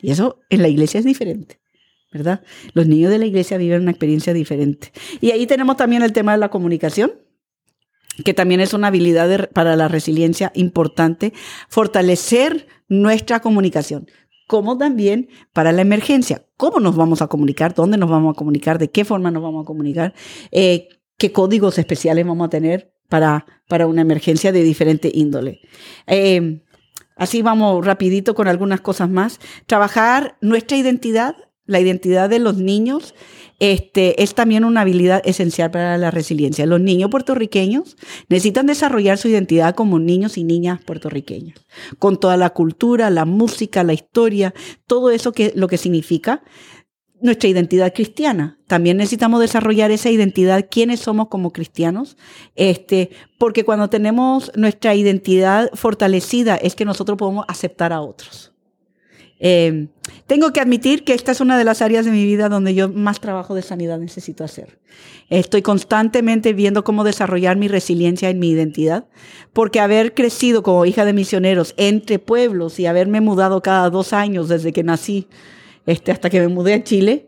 Y eso en la iglesia es diferente. ¿Verdad? Los niños de la iglesia viven una experiencia diferente. Y ahí tenemos también el tema de la comunicación, que también es una habilidad para la resiliencia importante, fortalecer nuestra comunicación, como también para la emergencia. ¿Cómo nos vamos a comunicar? ¿Dónde nos vamos a comunicar? ¿De qué forma nos vamos a comunicar? Eh, ¿Qué códigos especiales vamos a tener para, para una emergencia de diferente índole? Eh, así vamos rapidito con algunas cosas más. Trabajar nuestra identidad la identidad de los niños este, es también una habilidad esencial para la resiliencia. Los niños puertorriqueños necesitan desarrollar su identidad como niños y niñas puertorriqueños, con toda la cultura, la música, la historia, todo eso que lo que significa nuestra identidad cristiana. También necesitamos desarrollar esa identidad, quiénes somos como cristianos, este, porque cuando tenemos nuestra identidad fortalecida es que nosotros podemos aceptar a otros. Eh, tengo que admitir que esta es una de las áreas de mi vida donde yo más trabajo de sanidad necesito hacer. Estoy constantemente viendo cómo desarrollar mi resiliencia en mi identidad, porque haber crecido como hija de misioneros entre pueblos y haberme mudado cada dos años desde que nací este, hasta que me mudé a Chile,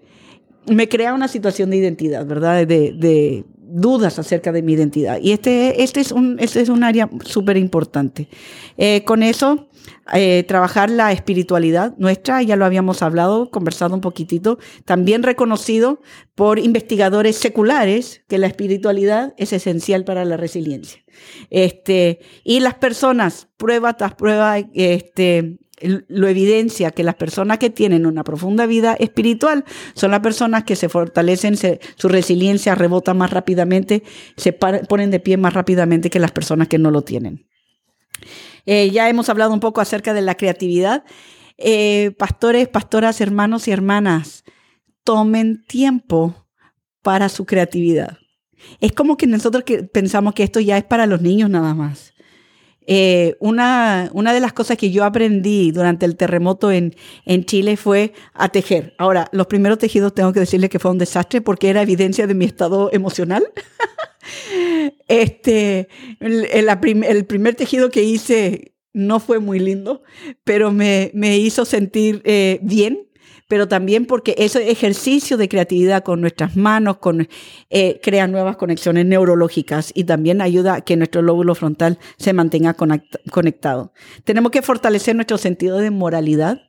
me crea una situación de identidad, ¿verdad? De dudas acerca de mi identidad. Y este, este, es, un, este es un área súper importante. Eh, con eso, eh, trabajar la espiritualidad nuestra, ya lo habíamos hablado, conversado un poquitito, también reconocido por investigadores seculares que la espiritualidad es esencial para la resiliencia. Este, y las personas, prueba tras prueba, este, lo evidencia que las personas que tienen una profunda vida espiritual son las personas que se fortalecen, su resiliencia rebota más rápidamente, se ponen de pie más rápidamente que las personas que no lo tienen. Eh, ya hemos hablado un poco acerca de la creatividad. Eh, pastores, pastoras, hermanos y hermanas, tomen tiempo para su creatividad. Es como que nosotros pensamos que esto ya es para los niños nada más. Eh, una, una de las cosas que yo aprendí durante el terremoto en, en Chile fue a tejer. Ahora, los primeros tejidos tengo que decirle que fue un desastre porque era evidencia de mi estado emocional. este, el, el, primer tejido que hice no fue muy lindo, pero me, me hizo sentir eh, bien pero también porque ese ejercicio de creatividad con nuestras manos con, eh, crea nuevas conexiones neurológicas y también ayuda a que nuestro lóbulo frontal se mantenga conectado. Tenemos que fortalecer nuestro sentido de moralidad.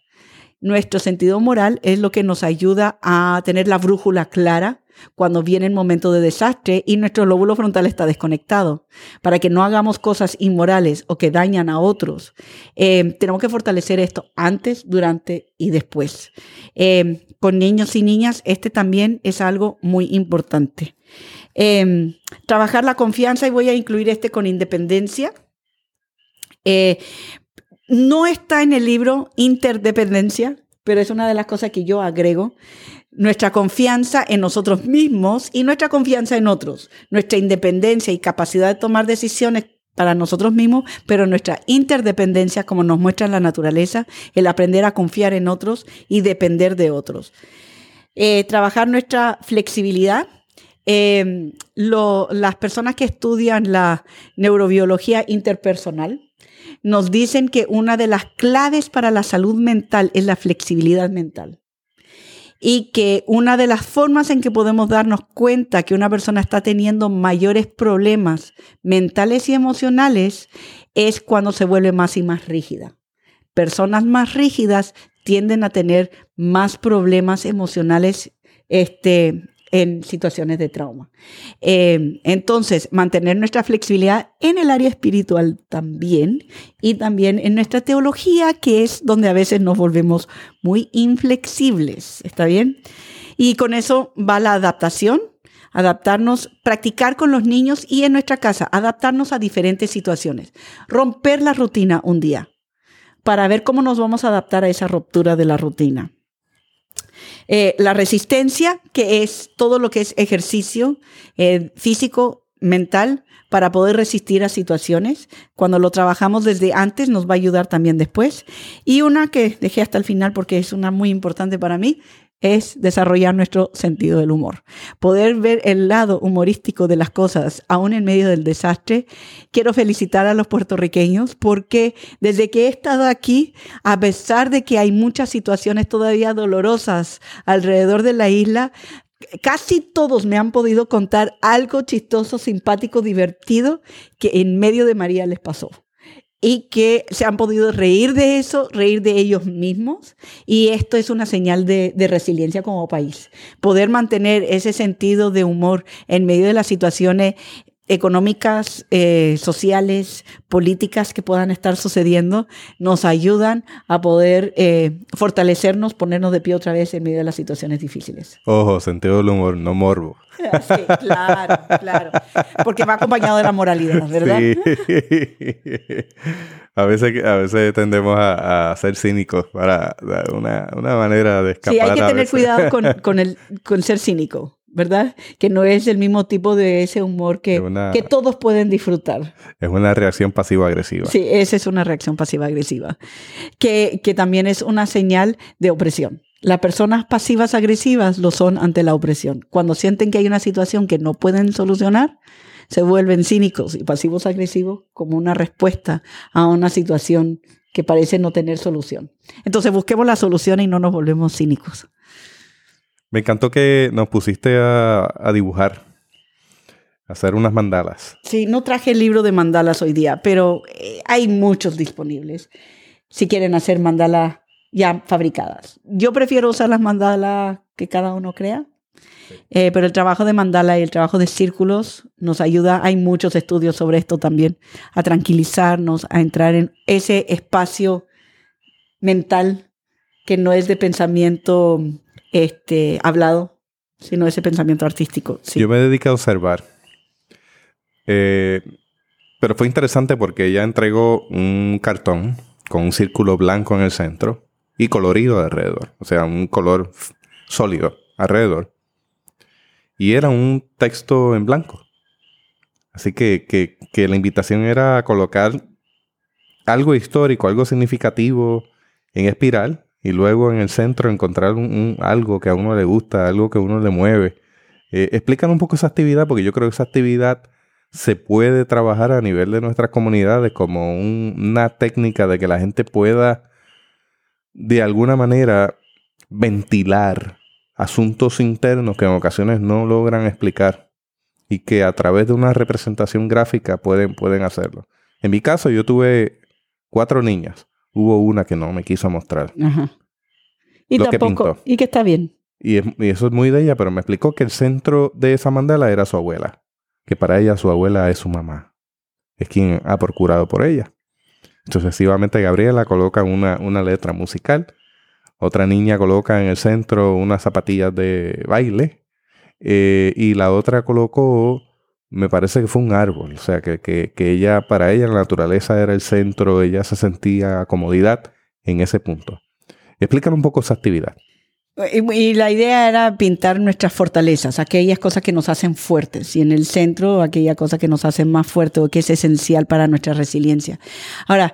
Nuestro sentido moral es lo que nos ayuda a tener la brújula clara cuando viene el momento de desastre y nuestro lóbulo frontal está desconectado, para que no hagamos cosas inmorales o que dañan a otros. Eh, tenemos que fortalecer esto antes, durante y después. Eh, con niños y niñas, este también es algo muy importante. Eh, trabajar la confianza y voy a incluir este con independencia. no está en el libro interdependencia, pero es una de las cosas que yo agrego nuestra confianza en nosotros mismos y nuestra confianza en otros, nuestra independencia y capacidad de tomar decisiones para nosotros mismos, pero nuestra interdependencia, como nos muestra la naturaleza, el aprender a confiar en otros y depender de otros. Eh, trabajar nuestra flexibilidad. Em, las personas que estudian la neurobiología interpersonal nos dicen que una de las claves para la salud mental es la flexibilidad mental y que una de las formas en que podemos darnos cuenta que una persona está teniendo mayores problemas mentales y emocionales es cuando se vuelve más y más rígida. Personas más rígidas tienden a tener más problemas emocionales este, en situaciones de trauma. Eh, entonces, mantener nuestra flexibilidad en el área espiritual también y también en nuestra teología, que es donde a veces nos volvemos muy inflexibles. ¿Está bien? Y con eso va la adaptación, adaptarnos, practicar con los niños y en nuestra casa, adaptarnos a diferentes situaciones, romper la rutina un día para ver cómo nos vamos a adaptar a esa ruptura de la rutina. Eh, la resistencia, que es todo lo que es ejercicio eh, físico, mental, para poder resistir a situaciones. Cuando lo trabajamos desde antes nos va a ayudar también después. Y una que dejé hasta el final porque es una muy importante para mí, es desarrollar nuestro sentido del humor. Poder ver el lado humorístico de las cosas, aún en medio del desastre. Quiero felicitar a los puertorriqueños porque desde que he estado aquí, a pesar de que hay muchas situaciones todavía dolorosas alrededor de la isla, casi todos me han podido contar algo chistoso, simpático, divertido que en medio de María les pasó y que se han podido reír de eso, reír de ellos mismos. Y esto es una señal de, resiliencia como país. Poder mantener ese sentido de humor en medio de las situaciones económicas, eh, sociales, políticas que puedan estar sucediendo, nos ayudan a poder eh, fortalecernos, ponernos de pie otra vez en medio de las situaciones difíciles. Ojo, sentido del humor, no morbo. Sí, claro, claro. Porque va acompañado de la moralidad, ¿verdad? Sí. A veces, a veces tendemos a, ser cínicos para una, una, manera de escapar. Sí, hay que tener cuidado con, con, el, con ser cínico. ¿Verdad? Que no es el mismo tipo de ese humor que, que todos pueden disfrutar. Es una reacción pasiva-agresiva. Sí, esa es una reacción pasiva-agresiva, que, que también es una señal de opresión. Las personas pasivas agresivas lo son ante la opresión. Cuando sienten que hay una situación que no pueden solucionar, se vuelven cínicos y pasivos agresivos como una respuesta a una situación que parece no tener solución. Entonces busquemos la solución y no nos volvemos cínicos. Me encantó que nos pusiste a, a dibujar, a hacer unas mandalas. Sí, no traje el libro de mandalas hoy día, pero eh, hay muchos disponibles. Si quieren hacer mandalas ya fabricadas. Yo prefiero usar las mandalas que cada uno crea, eh, pero el trabajo de mandala y el trabajo de círculos nos ayuda, hay muchos estudios sobre esto también, a tranquilizarnos, a entrar en ese espacio mental que no es de pensamiento este, hablado, sino ese pensamiento artístico. Yo me dedico a observar. Eh, pero fue interesante porque ella entregó un cartón con un círculo blanco en el centro y colorido alrededor. O sea, un color sólido alrededor. Y era un texto en blanco. Así que, que, que la invitación era colocar algo histórico, algo significativo en espiral y luego en el centro encontrar un, algo que a uno le gusta, algo que a uno le mueve. Eh, explican un poco esa actividad porque yo creo que esa actividad se puede trabajar a nivel de nuestras comunidades como una técnica de que la gente pueda de alguna manera ventilar asuntos internos que en ocasiones no logran explicar y que a través de una representación gráfica pueden, pueden hacerlo. En mi caso, yo tuve cuatro niñas. Hubo una que no me quiso mostrar. Y tampoco, y que está bien. Y, eso es muy de ella, pero me explicó que el centro de esa mandala era su abuela. Que para ella su abuela es su mamá. Es quien ha procurado por ella. Sucesivamente Gabriela coloca una, una letra musical otra niña coloca en el centro unas zapatillas de baile. Eh, y la otra colocó, me parece que fue un árbol. O sea, que, que, ella, para ella, la naturaleza era el centro, ella se sentía comodidad en ese punto. Explícanos un poco esa actividad. Y, la idea era pintar nuestras fortalezas, aquellas cosas que nos hacen fuertes, y en el centro, aquella cosa que nos hacen más fuertes o que es esencial para nuestra resiliencia. Ahora,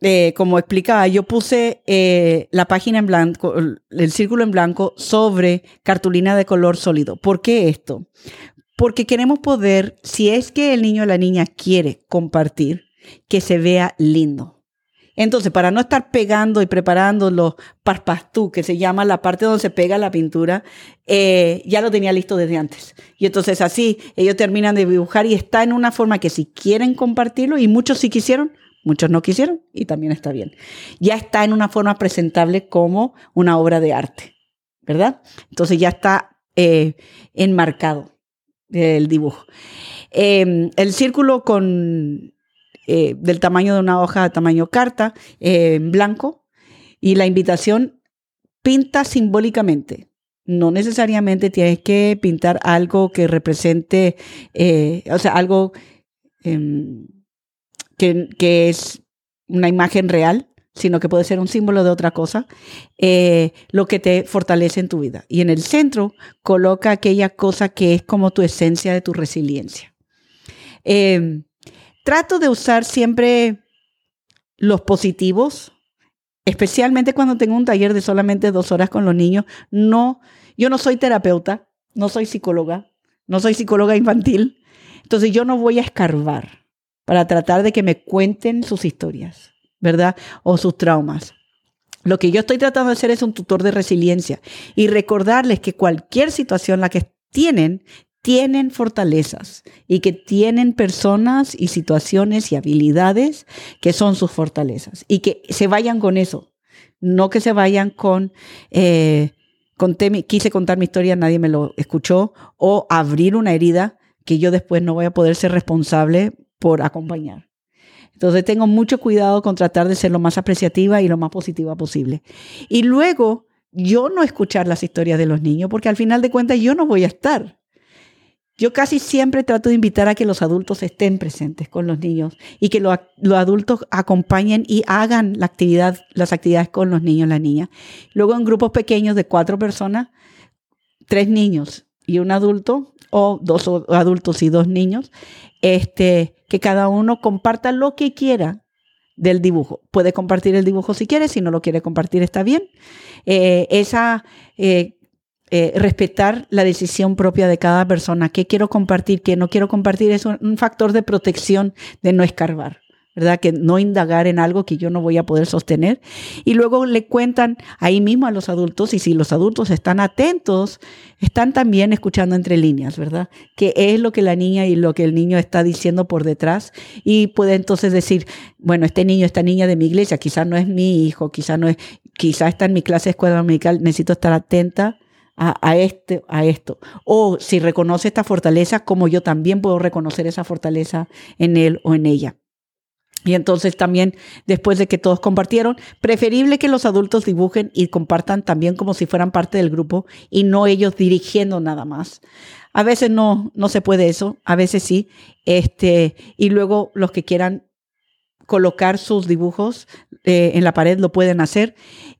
eh, como explicaba, yo puse eh, la página en blanco, el círculo en blanco sobre cartulina de color sólido. ¿Por qué esto? Porque queremos poder, si es que el niño o la niña quiere compartir, que se vea lindo. Entonces, para no estar pegando y preparando los parpastú, que se llama la parte donde se pega la pintura, eh, ya lo tenía listo desde antes. Y entonces así, ellos terminan de dibujar y está en una forma que si quieren compartirlo, y muchos sí quisieron, Muchos no quisieron y también está bien. Ya está en una forma presentable como una obra de arte, ¿verdad? Entonces ya está eh, enmarcado el dibujo. Em, el círculo con eh, del tamaño de una hoja, tamaño carta, en blanco, y la invitación pinta simbólicamente. No necesariamente tienes que pintar algo que represente, eh, o sea, algo em, que, es una imagen real, sino que puede ser un símbolo de otra cosa, eh, lo que te fortalece en tu vida. Y en el centro coloca aquella cosa que es como tu esencia de tu resiliencia. Em, trato de usar siempre los positivos, especialmente cuando tengo un taller de solamente dos horas con los niños. No, yo no soy terapeuta, no soy psicóloga, no soy psicóloga infantil, entonces yo no voy a escarbar para tratar de que me cuenten sus historias, ¿verdad? O sus traumas. Lo que yo estoy tratando de hacer es un tutor de resiliencia y recordarles que cualquier situación la que tienen, tienen fortalezas y que tienen personas y situaciones y habilidades que son sus fortalezas y que se vayan con eso, no que se vayan con, eh, quise contar mi historia, nadie me lo escuchó, o abrir una herida que yo después no voy a poder ser responsable por acompañar. Entonces tengo mucho cuidado con tratar de ser lo más apreciativa y lo más positiva posible. Y luego yo no escuchar las historias de los niños, porque al final de cuentas yo no voy a estar. Yo casi siempre trato de invitar a que los adultos estén presentes con los niños y que los adultos acompañen y hagan la actividad, las actividades con los niños y la niña. Luego en grupos pequeños de cuatro personas, tres niños y un adulto, o dos adultos y dos niños, este, que cada uno comparta lo que quiera del dibujo. Puede compartir el dibujo si quiere, si no lo quiere compartir está bien. Eh, esa eh, eh, respetar la decisión propia de cada persona, qué quiero compartir, qué no quiero compartir, es un factor de protección de no escarbar. ¿Verdad? Que no indagar en algo que yo no voy a poder sostener. Y luego le cuentan ahí mismo a los adultos, y si los adultos están atentos, están también escuchando entre líneas, ¿verdad? Que es lo que la niña y lo que el niño está diciendo por detrás. Y puede entonces decir, bueno, este niño, esta niña de mi iglesia, quizás no es mi hijo, quizás no es, quizás está en mi clase de escuela dominical, necesito estar atenta. A, a, este, a esto. O si reconoce esta fortaleza, como yo también puedo reconocer esa fortaleza en él o en ella. Y entonces también, después de que todos compartieron, preferible que los adultos dibujen y compartan también como si fueran parte del grupo y no ellos dirigiendo nada más. A veces no, no se puede eso, a veces sí. Este, y luego los que quieran colocar sus dibujos eh, en la pared lo pueden hacer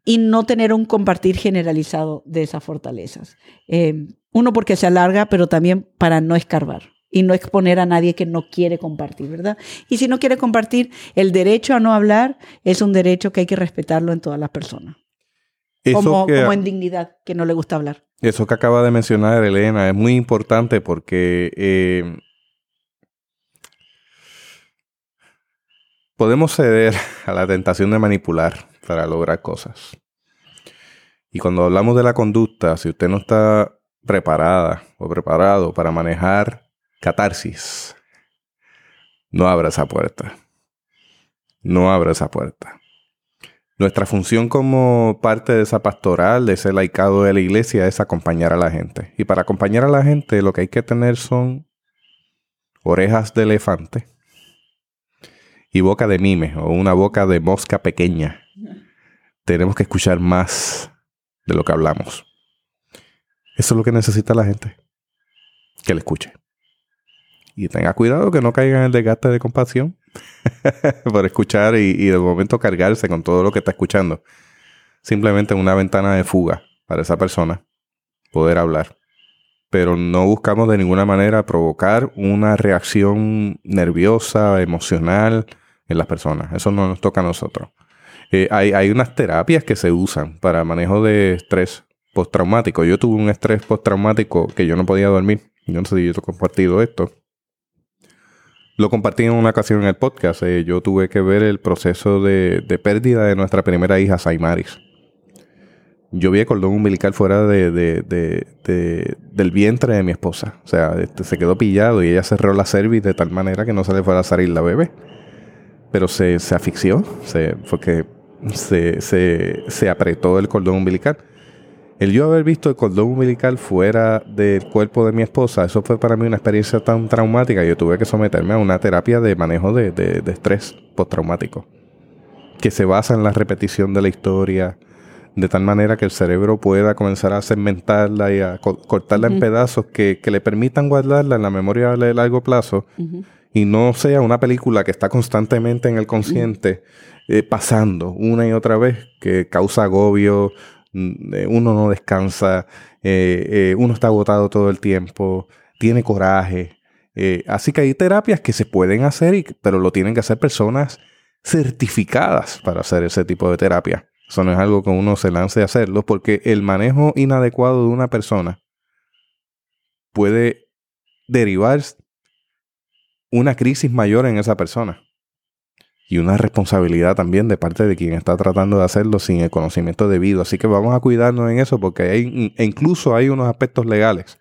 y no tener un compartir generalizado de esas fortalezas. Eh, uno porque se alarga, pero también para no escarbar. Y no exponer a nadie que no quiere compartir, ¿verdad? Y si no quiere compartir, el derecho a no hablar es un derecho que hay que respetarlo en todas las personas. Como, que, como en dignidad, que no le gusta hablar. eso que acaba de mencionar Elena es muy importante porque eh, podemos ceder a la tentación de manipular para lograr cosas. Y cuando hablamos de la conducta, si usted no está preparada o preparado para manejar catarsis, no abra esa puerta. No abra esa puerta. Nuestra función como parte de esa pastoral, de ese laicado de la iglesia, es acompañar a la gente. Y para acompañar a la gente lo que hay que tener son orejas de elefante y boca de mime o una boca de mosca pequeña. Tenemos que escuchar más de lo que hablamos. Eso es lo que necesita la gente. Que le escuche. Y tenga cuidado que no caiga en el desgaste de compasión por escuchar y, de momento cargarse con todo lo que está escuchando. Simplemente una ventana de fuga para esa persona poder hablar. Pero no buscamos de ninguna manera provocar una reacción nerviosa, emocional en las personas. Eso no nos toca a nosotros. Eh, hay, hay unas terapias que se usan para manejo de estrés postraumático. Yo tuve un estrés postraumático que yo no podía dormir. Yo no sé si yo he compartido esto. Lo compartí en una ocasión en el podcast. Eh, yo tuve que ver el proceso de, de, pérdida de nuestra primera hija, Saimaris. Yo vi el cordón umbilical fuera de, de, del vientre de mi esposa. O sea, este, se quedó pillado y ella cerró la cervix de tal manera que no se le fuera a salir la bebé. Pero se, se asfixió, se, porque se, se, se apretó el cordón umbilical. El yo haber visto el cordón umbilical fuera del cuerpo de mi esposa, eso fue para mí una experiencia tan traumática. Yo tuve que someterme a una terapia de manejo de, de, de estrés postraumático, que se basa en la repetición de la historia, de tal manera que el cerebro pueda comenzar a segmentarla y a co cortarla uh -huh. en pedazos que, que, le permitan guardarla en la memoria de largo plazo uh -huh. y no sea una película que está constantemente en el consciente uh -huh. eh, pasando una y otra vez, que causa agobio, uno no descansa, eh, eh, uno está agotado todo el tiempo, tiene coraje. Eh, así que hay terapias que se pueden hacer, pero lo tienen que hacer personas certificadas para hacer ese tipo de terapia. Eso no es algo que uno se lance a hacerlo, porque el manejo inadecuado de una persona puede derivar una crisis mayor en esa persona y una responsabilidad también de parte de quien está tratando de hacerlo sin el conocimiento debido. Así que vamos a cuidarnos en eso porque hay, e incluso hay unos aspectos legales.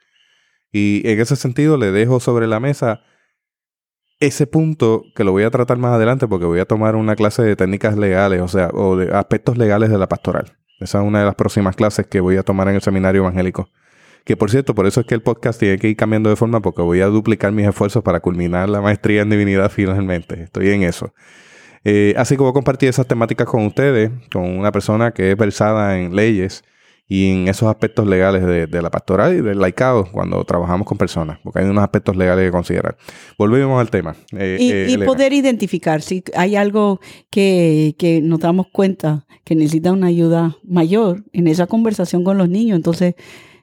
Y en ese sentido le dejo sobre la mesa ese punto que lo voy a tratar más adelante porque voy a tomar una clase de técnicas legales, o sea, o de aspectos legales de la pastoral. Esa es una de las próximas clases que voy a tomar en el seminario evangélico. Que por cierto, por eso es que el podcast tiene que ir cambiando de forma porque voy a duplicar mis esfuerzos para culminar la maestría en divinidad finalmente. Estoy en eso. Eh, así que voy a compartir esas temáticas con ustedes, con una persona que es versada en leyes y en esos aspectos legales de, de la pastoral y del laicado cuando trabajamos con personas, porque hay unos aspectos legales que considerar. Volvemos al tema. Eh, y, eh, y poder identificar si hay algo que, que nos damos cuenta que necesita una ayuda mayor en esa conversación con los niños, entonces,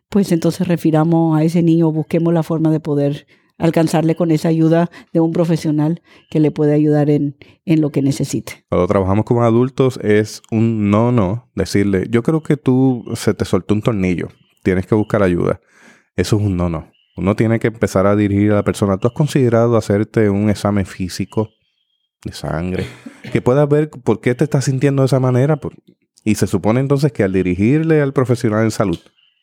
pues entonces refiramos a ese niño, busquemos la forma de poder alcanzarle con esa ayuda de un profesional que le puede ayudar en, en lo que necesite. Cuando trabajamos como adultos es un no, no, decirle, yo creo que tú se te soltó un tornillo, tienes que buscar ayuda. Eso es un no, no. Uno tiene que empezar a dirigir a la persona. ¿Tú has considerado hacerte un examen físico de sangre? Que puedas ver por qué te estás sintiendo de esa manera. Y se supone entonces que al dirigirle al profesional en salud,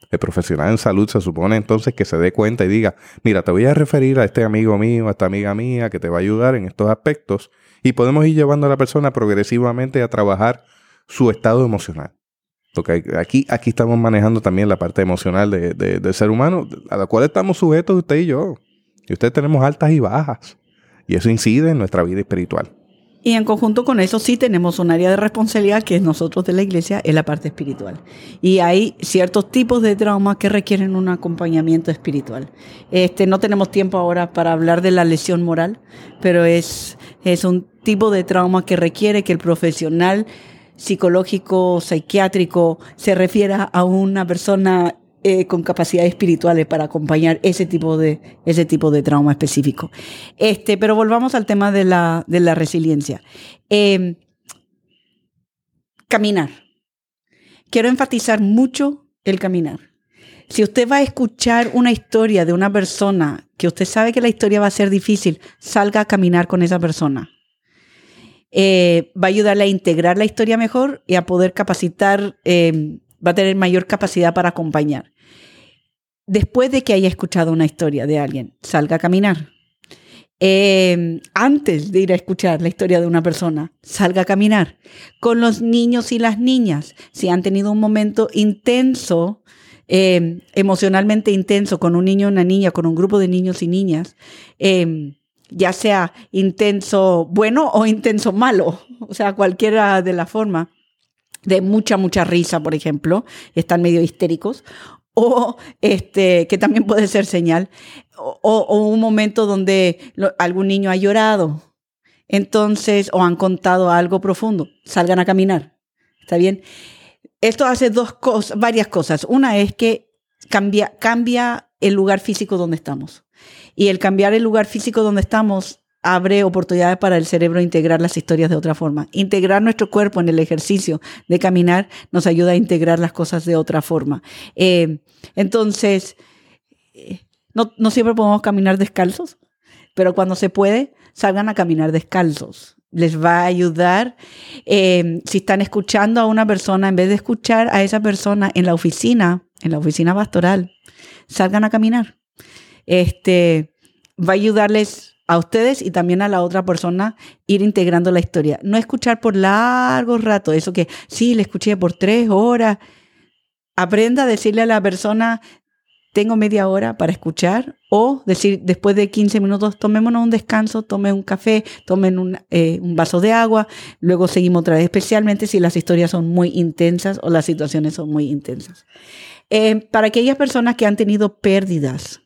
el profesional en salud se supone entonces que se dé cuenta y diga, mira, te voy a referir a este amigo mío, a esta amiga mía que te va a ayudar en estos aspectos y podemos ir llevando a la persona progresivamente a trabajar su estado emocional. Porque aquí, aquí estamos manejando también la parte emocional de, de, del ser humano, a la cual estamos sujetos usted y yo. Y usted tenemos altas y bajas. Y eso incide en nuestra vida espiritual. Y en conjunto con eso sí tenemos un área de responsabilidad que es nosotros de la iglesia, es la parte espiritual. Y hay ciertos tipos de traumas que requieren un acompañamiento espiritual. Este, no tenemos tiempo ahora para hablar de la lesión moral, pero es, es un tipo de trauma que requiere que el profesional psicológico, psiquiátrico, se refiera a una persona eh, con capacidades espirituales para acompañar ese tipo de, ese tipo de trauma específico. Este, pero volvamos al tema de la, de la resiliencia. Eh, caminar. Quiero enfatizar mucho el caminar. Si usted va a escuchar una historia de una persona que usted sabe que la historia va a ser difícil, salga a caminar con esa persona. Eh, va a ayudarle a integrar la historia mejor y a poder capacitar, va a tener mayor capacidad para acompañar después de que haya escuchado una historia de alguien, salga a caminar. Eh, antes de ir a escuchar la historia de una persona, salga a caminar. Con los niños y las niñas, si han tenido un momento intenso, eh, emocionalmente intenso, con un niño o una niña, con un grupo de niños y niñas, eh, ya sea intenso bueno o intenso malo, o sea, cualquiera de la forma de mucha, mucha risa, por ejemplo, están medio histéricos, o este, que también puede ser señal, o, un momento donde algún niño ha llorado, entonces, o han contado algo profundo, salgan a caminar. ¿Está bien? Esto hace dos cosas, varias cosas. Una es que cambia, cambia el lugar físico donde estamos. Y el cambiar el lugar físico donde estamos abre oportunidades para el cerebro integrar las historias de otra forma. Integrar nuestro cuerpo en el ejercicio de caminar nos ayuda a integrar las cosas de otra forma. Eh, entonces, eh, no, siempre podemos caminar descalzos, pero cuando se puede, salgan a caminar descalzos les va a ayudar. Eh, si están escuchando a una persona, en vez de escuchar a esa persona en la oficina, en la oficina pastoral, salgan a caminar. Este va a ayudarles a ustedes y también a la otra persona ir integrando la historia. No escuchar por largo rato, eso que sí, le escuché por tres horas. Aprenda a decirle a la persona, tengo media hora para escuchar o decir después de 15 minutos, tomémonos un descanso, tomen un café, tomen un, eh, un, vaso de agua, luego seguimos otra vez, especialmente si las historias son muy intensas o las situaciones son muy intensas. Eh, para aquellas personas que han tenido pérdidas,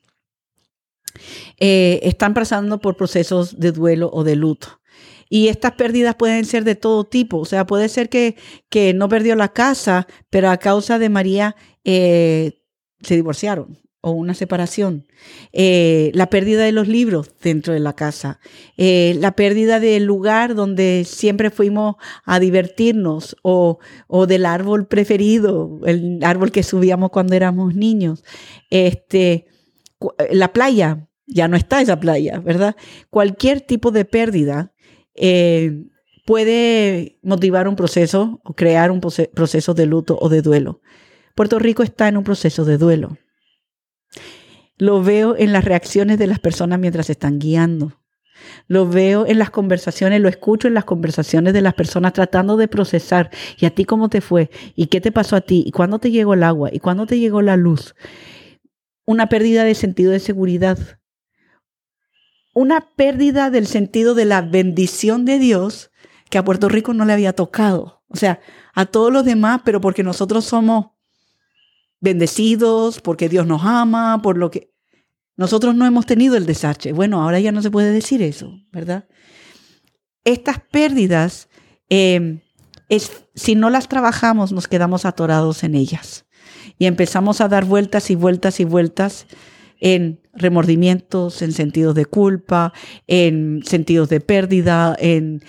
eh, están pasando por procesos de duelo o de luto. Y estas pérdidas pueden ser de todo tipo. O sea, puede ser que, que no perdió la casa, pero a causa de María eh, se divorciaron o una separación, eh, la pérdida de los libros dentro de la casa, la pérdida del lugar donde siempre fuimos a divertirnos o, o, del árbol preferido, el árbol que subíamos cuando éramos niños, este, la playa, ya no está esa playa, ¿verdad? Cualquier tipo de pérdida eh, puede motivar un proceso o crear un proceso de luto o de duelo. Puerto Rico está en un proceso de duelo. Lo veo en las reacciones de las personas mientras están guiando. Lo veo en las conversaciones, lo escucho en las conversaciones de las personas tratando de procesar. ¿Y a ti cómo te fue? ¿Y qué te pasó a ti? ¿Y cuándo te llegó el agua? ¿Y cuándo te llegó la luz? Una pérdida de sentido de seguridad una pérdida del sentido de la bendición de Dios que a Puerto Rico no le había tocado. O sea, a todos los demás, pero porque nosotros somos bendecidos, porque Dios nos ama, por lo que... Nosotros no hemos tenido el desastre. Bueno, ahora ya no se puede decir eso, ¿verdad? Estas pérdidas, eh, si no las trabajamos, nos quedamos atorados en ellas. Y empezamos a dar vueltas y vueltas y vueltas en remordimientos, en sentidos de culpa, en sentidos de pérdida, en,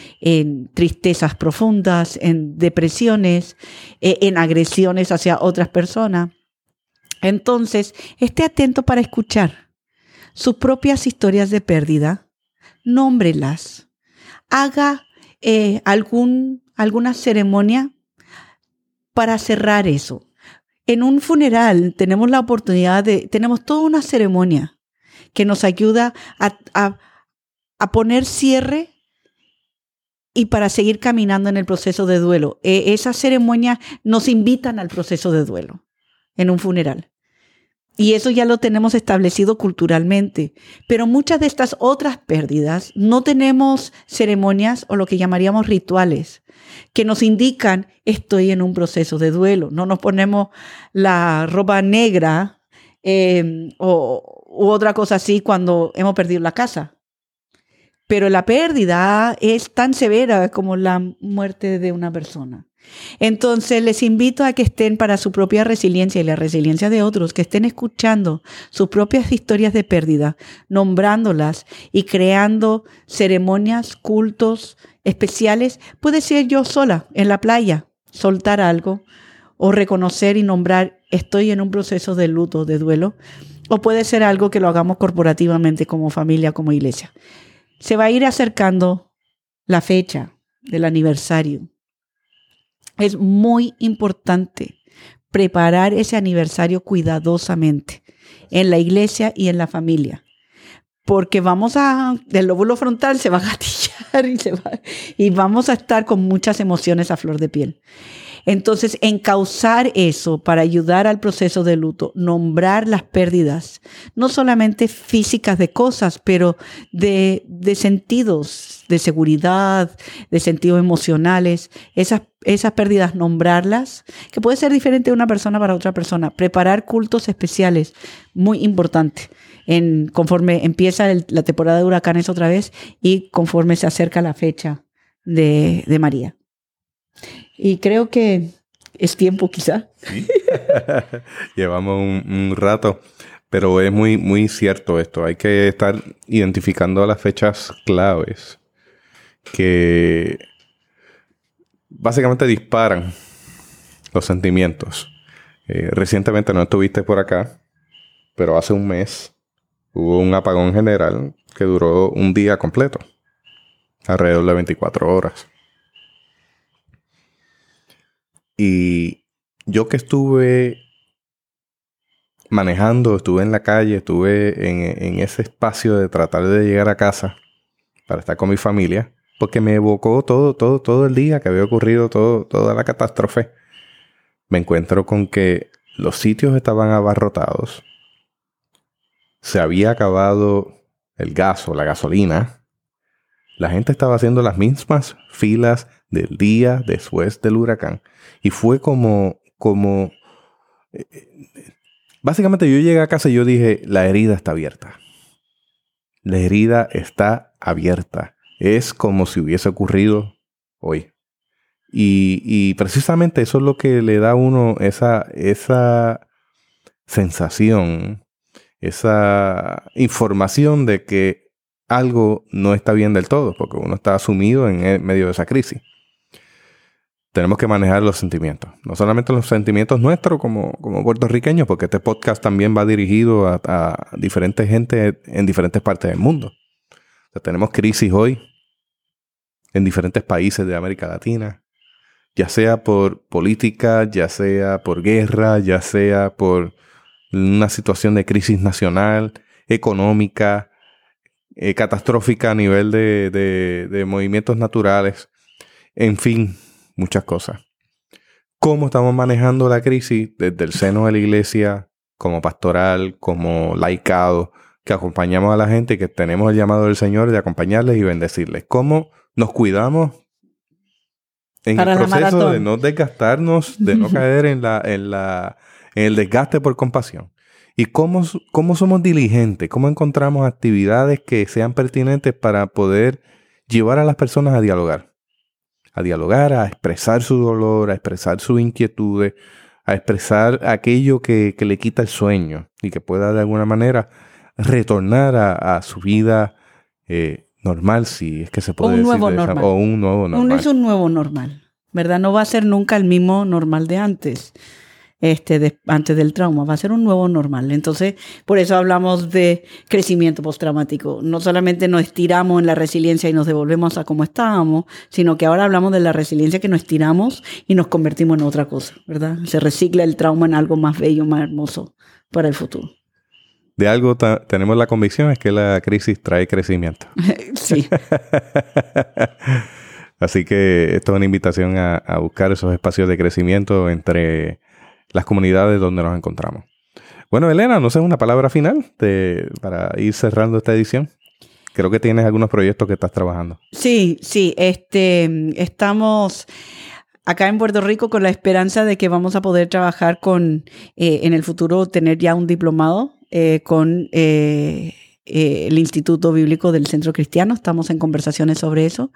tristezas profundas, en depresiones, eh, en agresiones hacia otras personas. Entonces, esté atento para escuchar sus propias historias de pérdida, nómbrelas, haga eh, algún, alguna ceremonia para cerrar eso. En un funeral tenemos la oportunidad de, tenemos toda una ceremonia que nos ayuda a, poner cierre y para seguir caminando en el proceso de duelo. E, esas ceremonias nos invitan al proceso de duelo en un funeral. Y eso ya lo tenemos establecido culturalmente. Pero muchas de estas otras pérdidas no tenemos ceremonias o lo que llamaríamos rituales que nos indican estoy en un proceso de duelo. No nos ponemos la ropa negra em, o u otra cosa así cuando hemos perdido la casa. Pero la pérdida es tan severa como la muerte de una persona. Entonces les invito a que estén para su propia resiliencia y la resiliencia de otros, que estén escuchando sus propias historias de pérdida, nombrándolas y creando ceremonias, cultos especiales. Puede ser yo sola en la playa, soltar algo o reconocer y nombrar estoy en un proceso de luto, de duelo. O puede ser algo que lo hagamos corporativamente como familia, como iglesia. Se va a ir acercando la fecha del aniversario es muy importante preparar ese aniversario cuidadosamente en la iglesia y en la familia. Porque vamos a, el lóbulo frontal se va a y, vamos a estar con muchas emociones a flor de piel. Entonces, encauzar eso para ayudar al proceso de luto, nombrar las pérdidas, no solamente físicas de cosas, pero de, de sentidos, de seguridad, de sentidos emocionales, esas, esas pérdidas, nombrarlas, que puede ser diferente de una persona para otra persona. Preparar cultos especiales, muy importante. En, conforme empieza la temporada de huracanes otra vez y conforme se acerca la fecha de, de María. Y creo que es tiempo quizá. Llevamos un, rato, pero es muy, muy cierto esto. Hay que estar identificando las fechas claves que básicamente disparan los sentimientos. Eh, recientemente no estuviste por acá, pero hace un mes hubo un apagón general que duró un día completo, alrededor de 24 horas. Y yo que estuve manejando, estuve en la calle, estuve en, ese espacio de tratar de llegar a casa para estar con mi familia, porque me evocó todo, todo, todo el día que había ocurrido todo, toda la catástrofe. Me encuentro con que los sitios estaban abarrotados, se había acabado el gas o la gasolina, la gente estaba haciendo las mismas filas del día después del huracán. Y fue como, como, eh, básicamente yo llegué a casa y yo dije, la herida está abierta. La herida está abierta. Es como si hubiese ocurrido hoy. Y, precisamente eso es lo que le da a uno esa, esa sensación, esa información de que algo no está bien del todo, porque uno está sumido en medio de esa crisis tenemos que manejar los sentimientos. No solamente los sentimientos nuestros como, como puertorriqueños, porque este podcast también va dirigido a, diferentes gente en diferentes partes del mundo. tenemos crisis hoy en diferentes países de América Latina, ya sea por política, ya sea por guerra, ya sea por una situación de crisis nacional, económica, eh, catastrófica a nivel de, de movimientos naturales. En fin, muchas cosas. ¿Cómo estamos manejando la crisis desde el seno de la iglesia, como pastoral, como laicado, que acompañamos a la gente y que tenemos el llamado del Señor de acompañarles y bendecirles? ¿Cómo nos cuidamos en el proceso de no desgastarnos, de no caer en, la, en, la, el desgaste por compasión? ¿Y cómo, cómo somos diligentes? ¿Cómo encontramos actividades que sean pertinentes para poder llevar a las personas a dialogar? a dialogar, a expresar su dolor, a expresar sus inquietudes, a expresar aquello que, le quita el sueño y que pueda de alguna manera retornar a, su vida eh, normal, si es que se puede un decir. Nuevo normal. O un nuevo normal. es un nuevo normal, ¿verdad? No va a ser nunca el mismo normal de antes este, antes del trauma, va a ser un nuevo normal. Entonces, por eso hablamos de crecimiento postraumático. No solamente nos estiramos en la resiliencia y nos devolvemos a como estábamos, sino que ahora hablamos de la resiliencia que nos estiramos y nos convertimos en otra cosa, ¿verdad? Se recicla el trauma en algo más bello, más hermoso para el futuro. De algo tenemos la convicción es que la crisis trae crecimiento. sí. Así que esto es una invitación a buscar esos espacios de crecimiento entre las comunidades donde nos encontramos. Bueno, Elena, no sé, una palabra final para ir cerrando esta edición. Creo que tienes algunos proyectos que estás trabajando. Sí, sí, este, estamos acá en Puerto Rico con la esperanza de que vamos a poder trabajar con, eh, en el futuro, tener ya un diplomado eh, con eh, eh, el Instituto Bíblico del Centro Cristiano. Estamos en conversaciones sobre eso.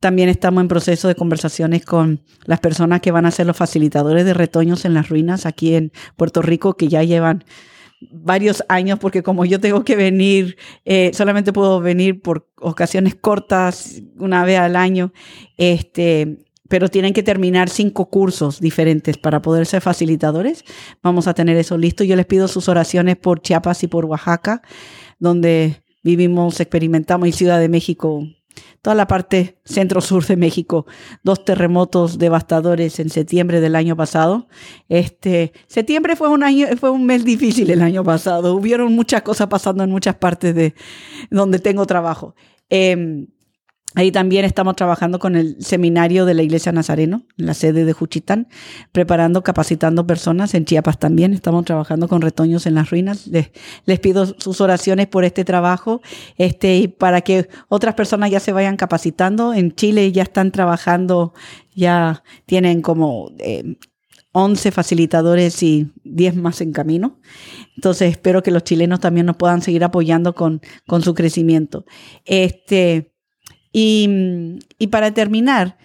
También estamos en proceso de conversaciones con las personas que van a ser los facilitadores de retoños en las ruinas aquí en Puerto Rico, que ya llevan varios años, porque como yo tengo que venir, eh, solamente puedo venir por ocasiones cortas, una vez al año, este, pero tienen que terminar cinco cursos diferentes para poder ser facilitadores. Vamos a tener eso listo. Yo les pido sus oraciones por Chiapas y por Oaxaca donde vivimos, experimentamos, y Ciudad de México, toda la parte centro-sur de México, dos terremotos devastadores en septiembre del año pasado. Este, septiembre fue un año, fue un mes difícil el año pasado. Hubieron muchas cosas pasando en muchas partes de donde tengo trabajo. Eh, Ahí también estamos trabajando con el seminario de la Iglesia Nazareno, en la sede de Juchitán, preparando, capacitando personas. En Chiapas también estamos trabajando con retoños en las ruinas. Les, pido sus oraciones por este trabajo este, para que otras personas ya se vayan capacitando. En Chile ya están trabajando, ya tienen como eh, 11 facilitadores y 10 más en camino. Entonces espero que los chilenos también nos puedan seguir apoyando con, con su crecimiento. Este, y, para terminar,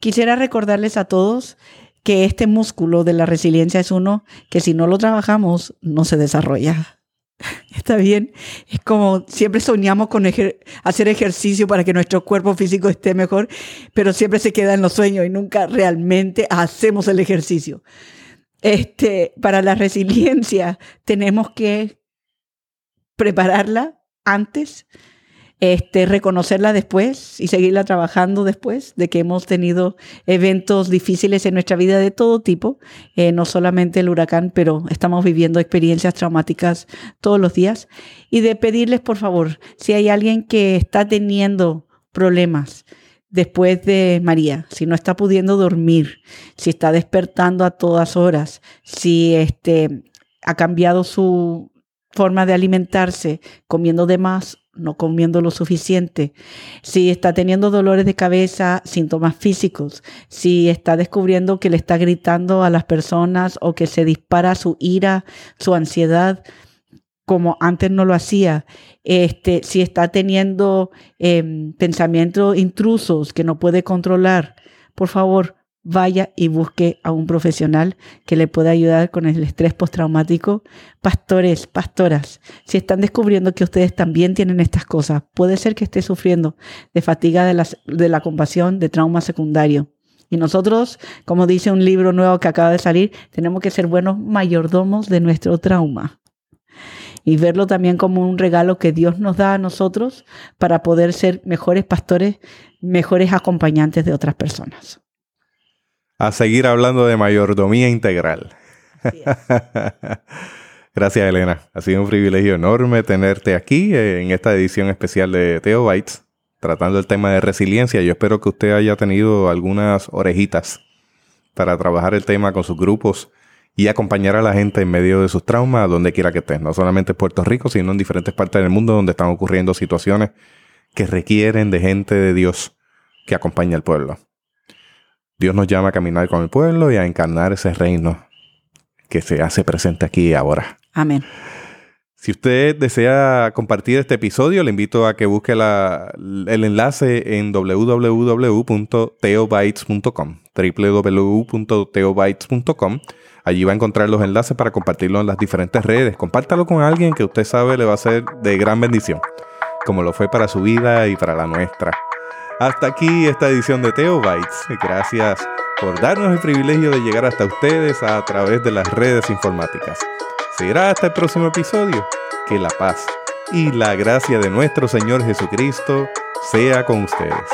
quisiera recordarles a todos que este músculo de la resiliencia es uno que si no lo trabajamos no se desarrolla. Está bien, es como siempre soñamos con hacer ejercicio para que nuestro cuerpo físico esté mejor, pero siempre se queda en los sueños y nunca realmente hacemos el ejercicio. Este, para la resiliencia tenemos que prepararla antes, este, reconocerla después y seguirla trabajando después de que hemos tenido eventos difíciles en nuestra vida de todo tipo, eh, no solamente el huracán, pero estamos viviendo experiencias traumáticas todos los días. Y de pedirles, por favor, si hay alguien que está teniendo problemas, después de María, si no está pudiendo dormir, si está despertando a todas horas, si este, ha cambiado su forma de alimentarse, comiendo de más no comiendo lo suficiente, si está teniendo dolores de cabeza, síntomas físicos, si está descubriendo que le está gritando a las personas o que se dispara su ira, su ansiedad, como antes no lo hacía, este, si está teniendo em, pensamientos intrusos que no puede controlar, por favor, vaya y busque a un profesional que le pueda ayudar con el estrés postraumático. Pastores, pastoras, si están descubriendo que ustedes también tienen estas cosas, puede ser que esté sufriendo de fatiga de la, de la compasión, de trauma secundario. Y nosotros, como dice un libro nuevo que acaba de salir, tenemos que ser buenos mayordomos de nuestro trauma. Y verlo también como un regalo que Dios nos da a nosotros para poder ser mejores pastores, mejores acompañantes de otras personas a seguir hablando de mayordomía integral. Gracias, Elena. Ha sido un privilegio enorme tenerte aquí eh, en esta edición especial de Theo Bites, tratando el tema de resiliencia. Yo espero que usted haya tenido algunas orejitas para trabajar el tema con sus grupos y acompañar a la gente en medio de sus traumas, donde quiera que estés, no solamente en Puerto Rico, sino en diferentes partes del mundo donde están ocurriendo situaciones que requieren de gente de Dios que acompañe al pueblo. Dios nos llama a caminar con el pueblo y a encarnar ese reino que se hace presente aquí y ahora. Amén. Si usted desea compartir este episodio, le invito a que busque el enlace en www.teobytes.com, www.teobytes.com. Allí va a encontrar los enlaces para compartirlo en las diferentes redes. Compártalo con alguien que usted sabe le va a ser de gran bendición, como lo fue para su vida y para la nuestra. Hasta aquí esta edición de Teo Bytes. Gracias por darnos el privilegio de llegar hasta ustedes a través de las redes informáticas. Será hasta el próximo episodio. Que la paz y la gracia de nuestro Señor Jesucristo sea con ustedes.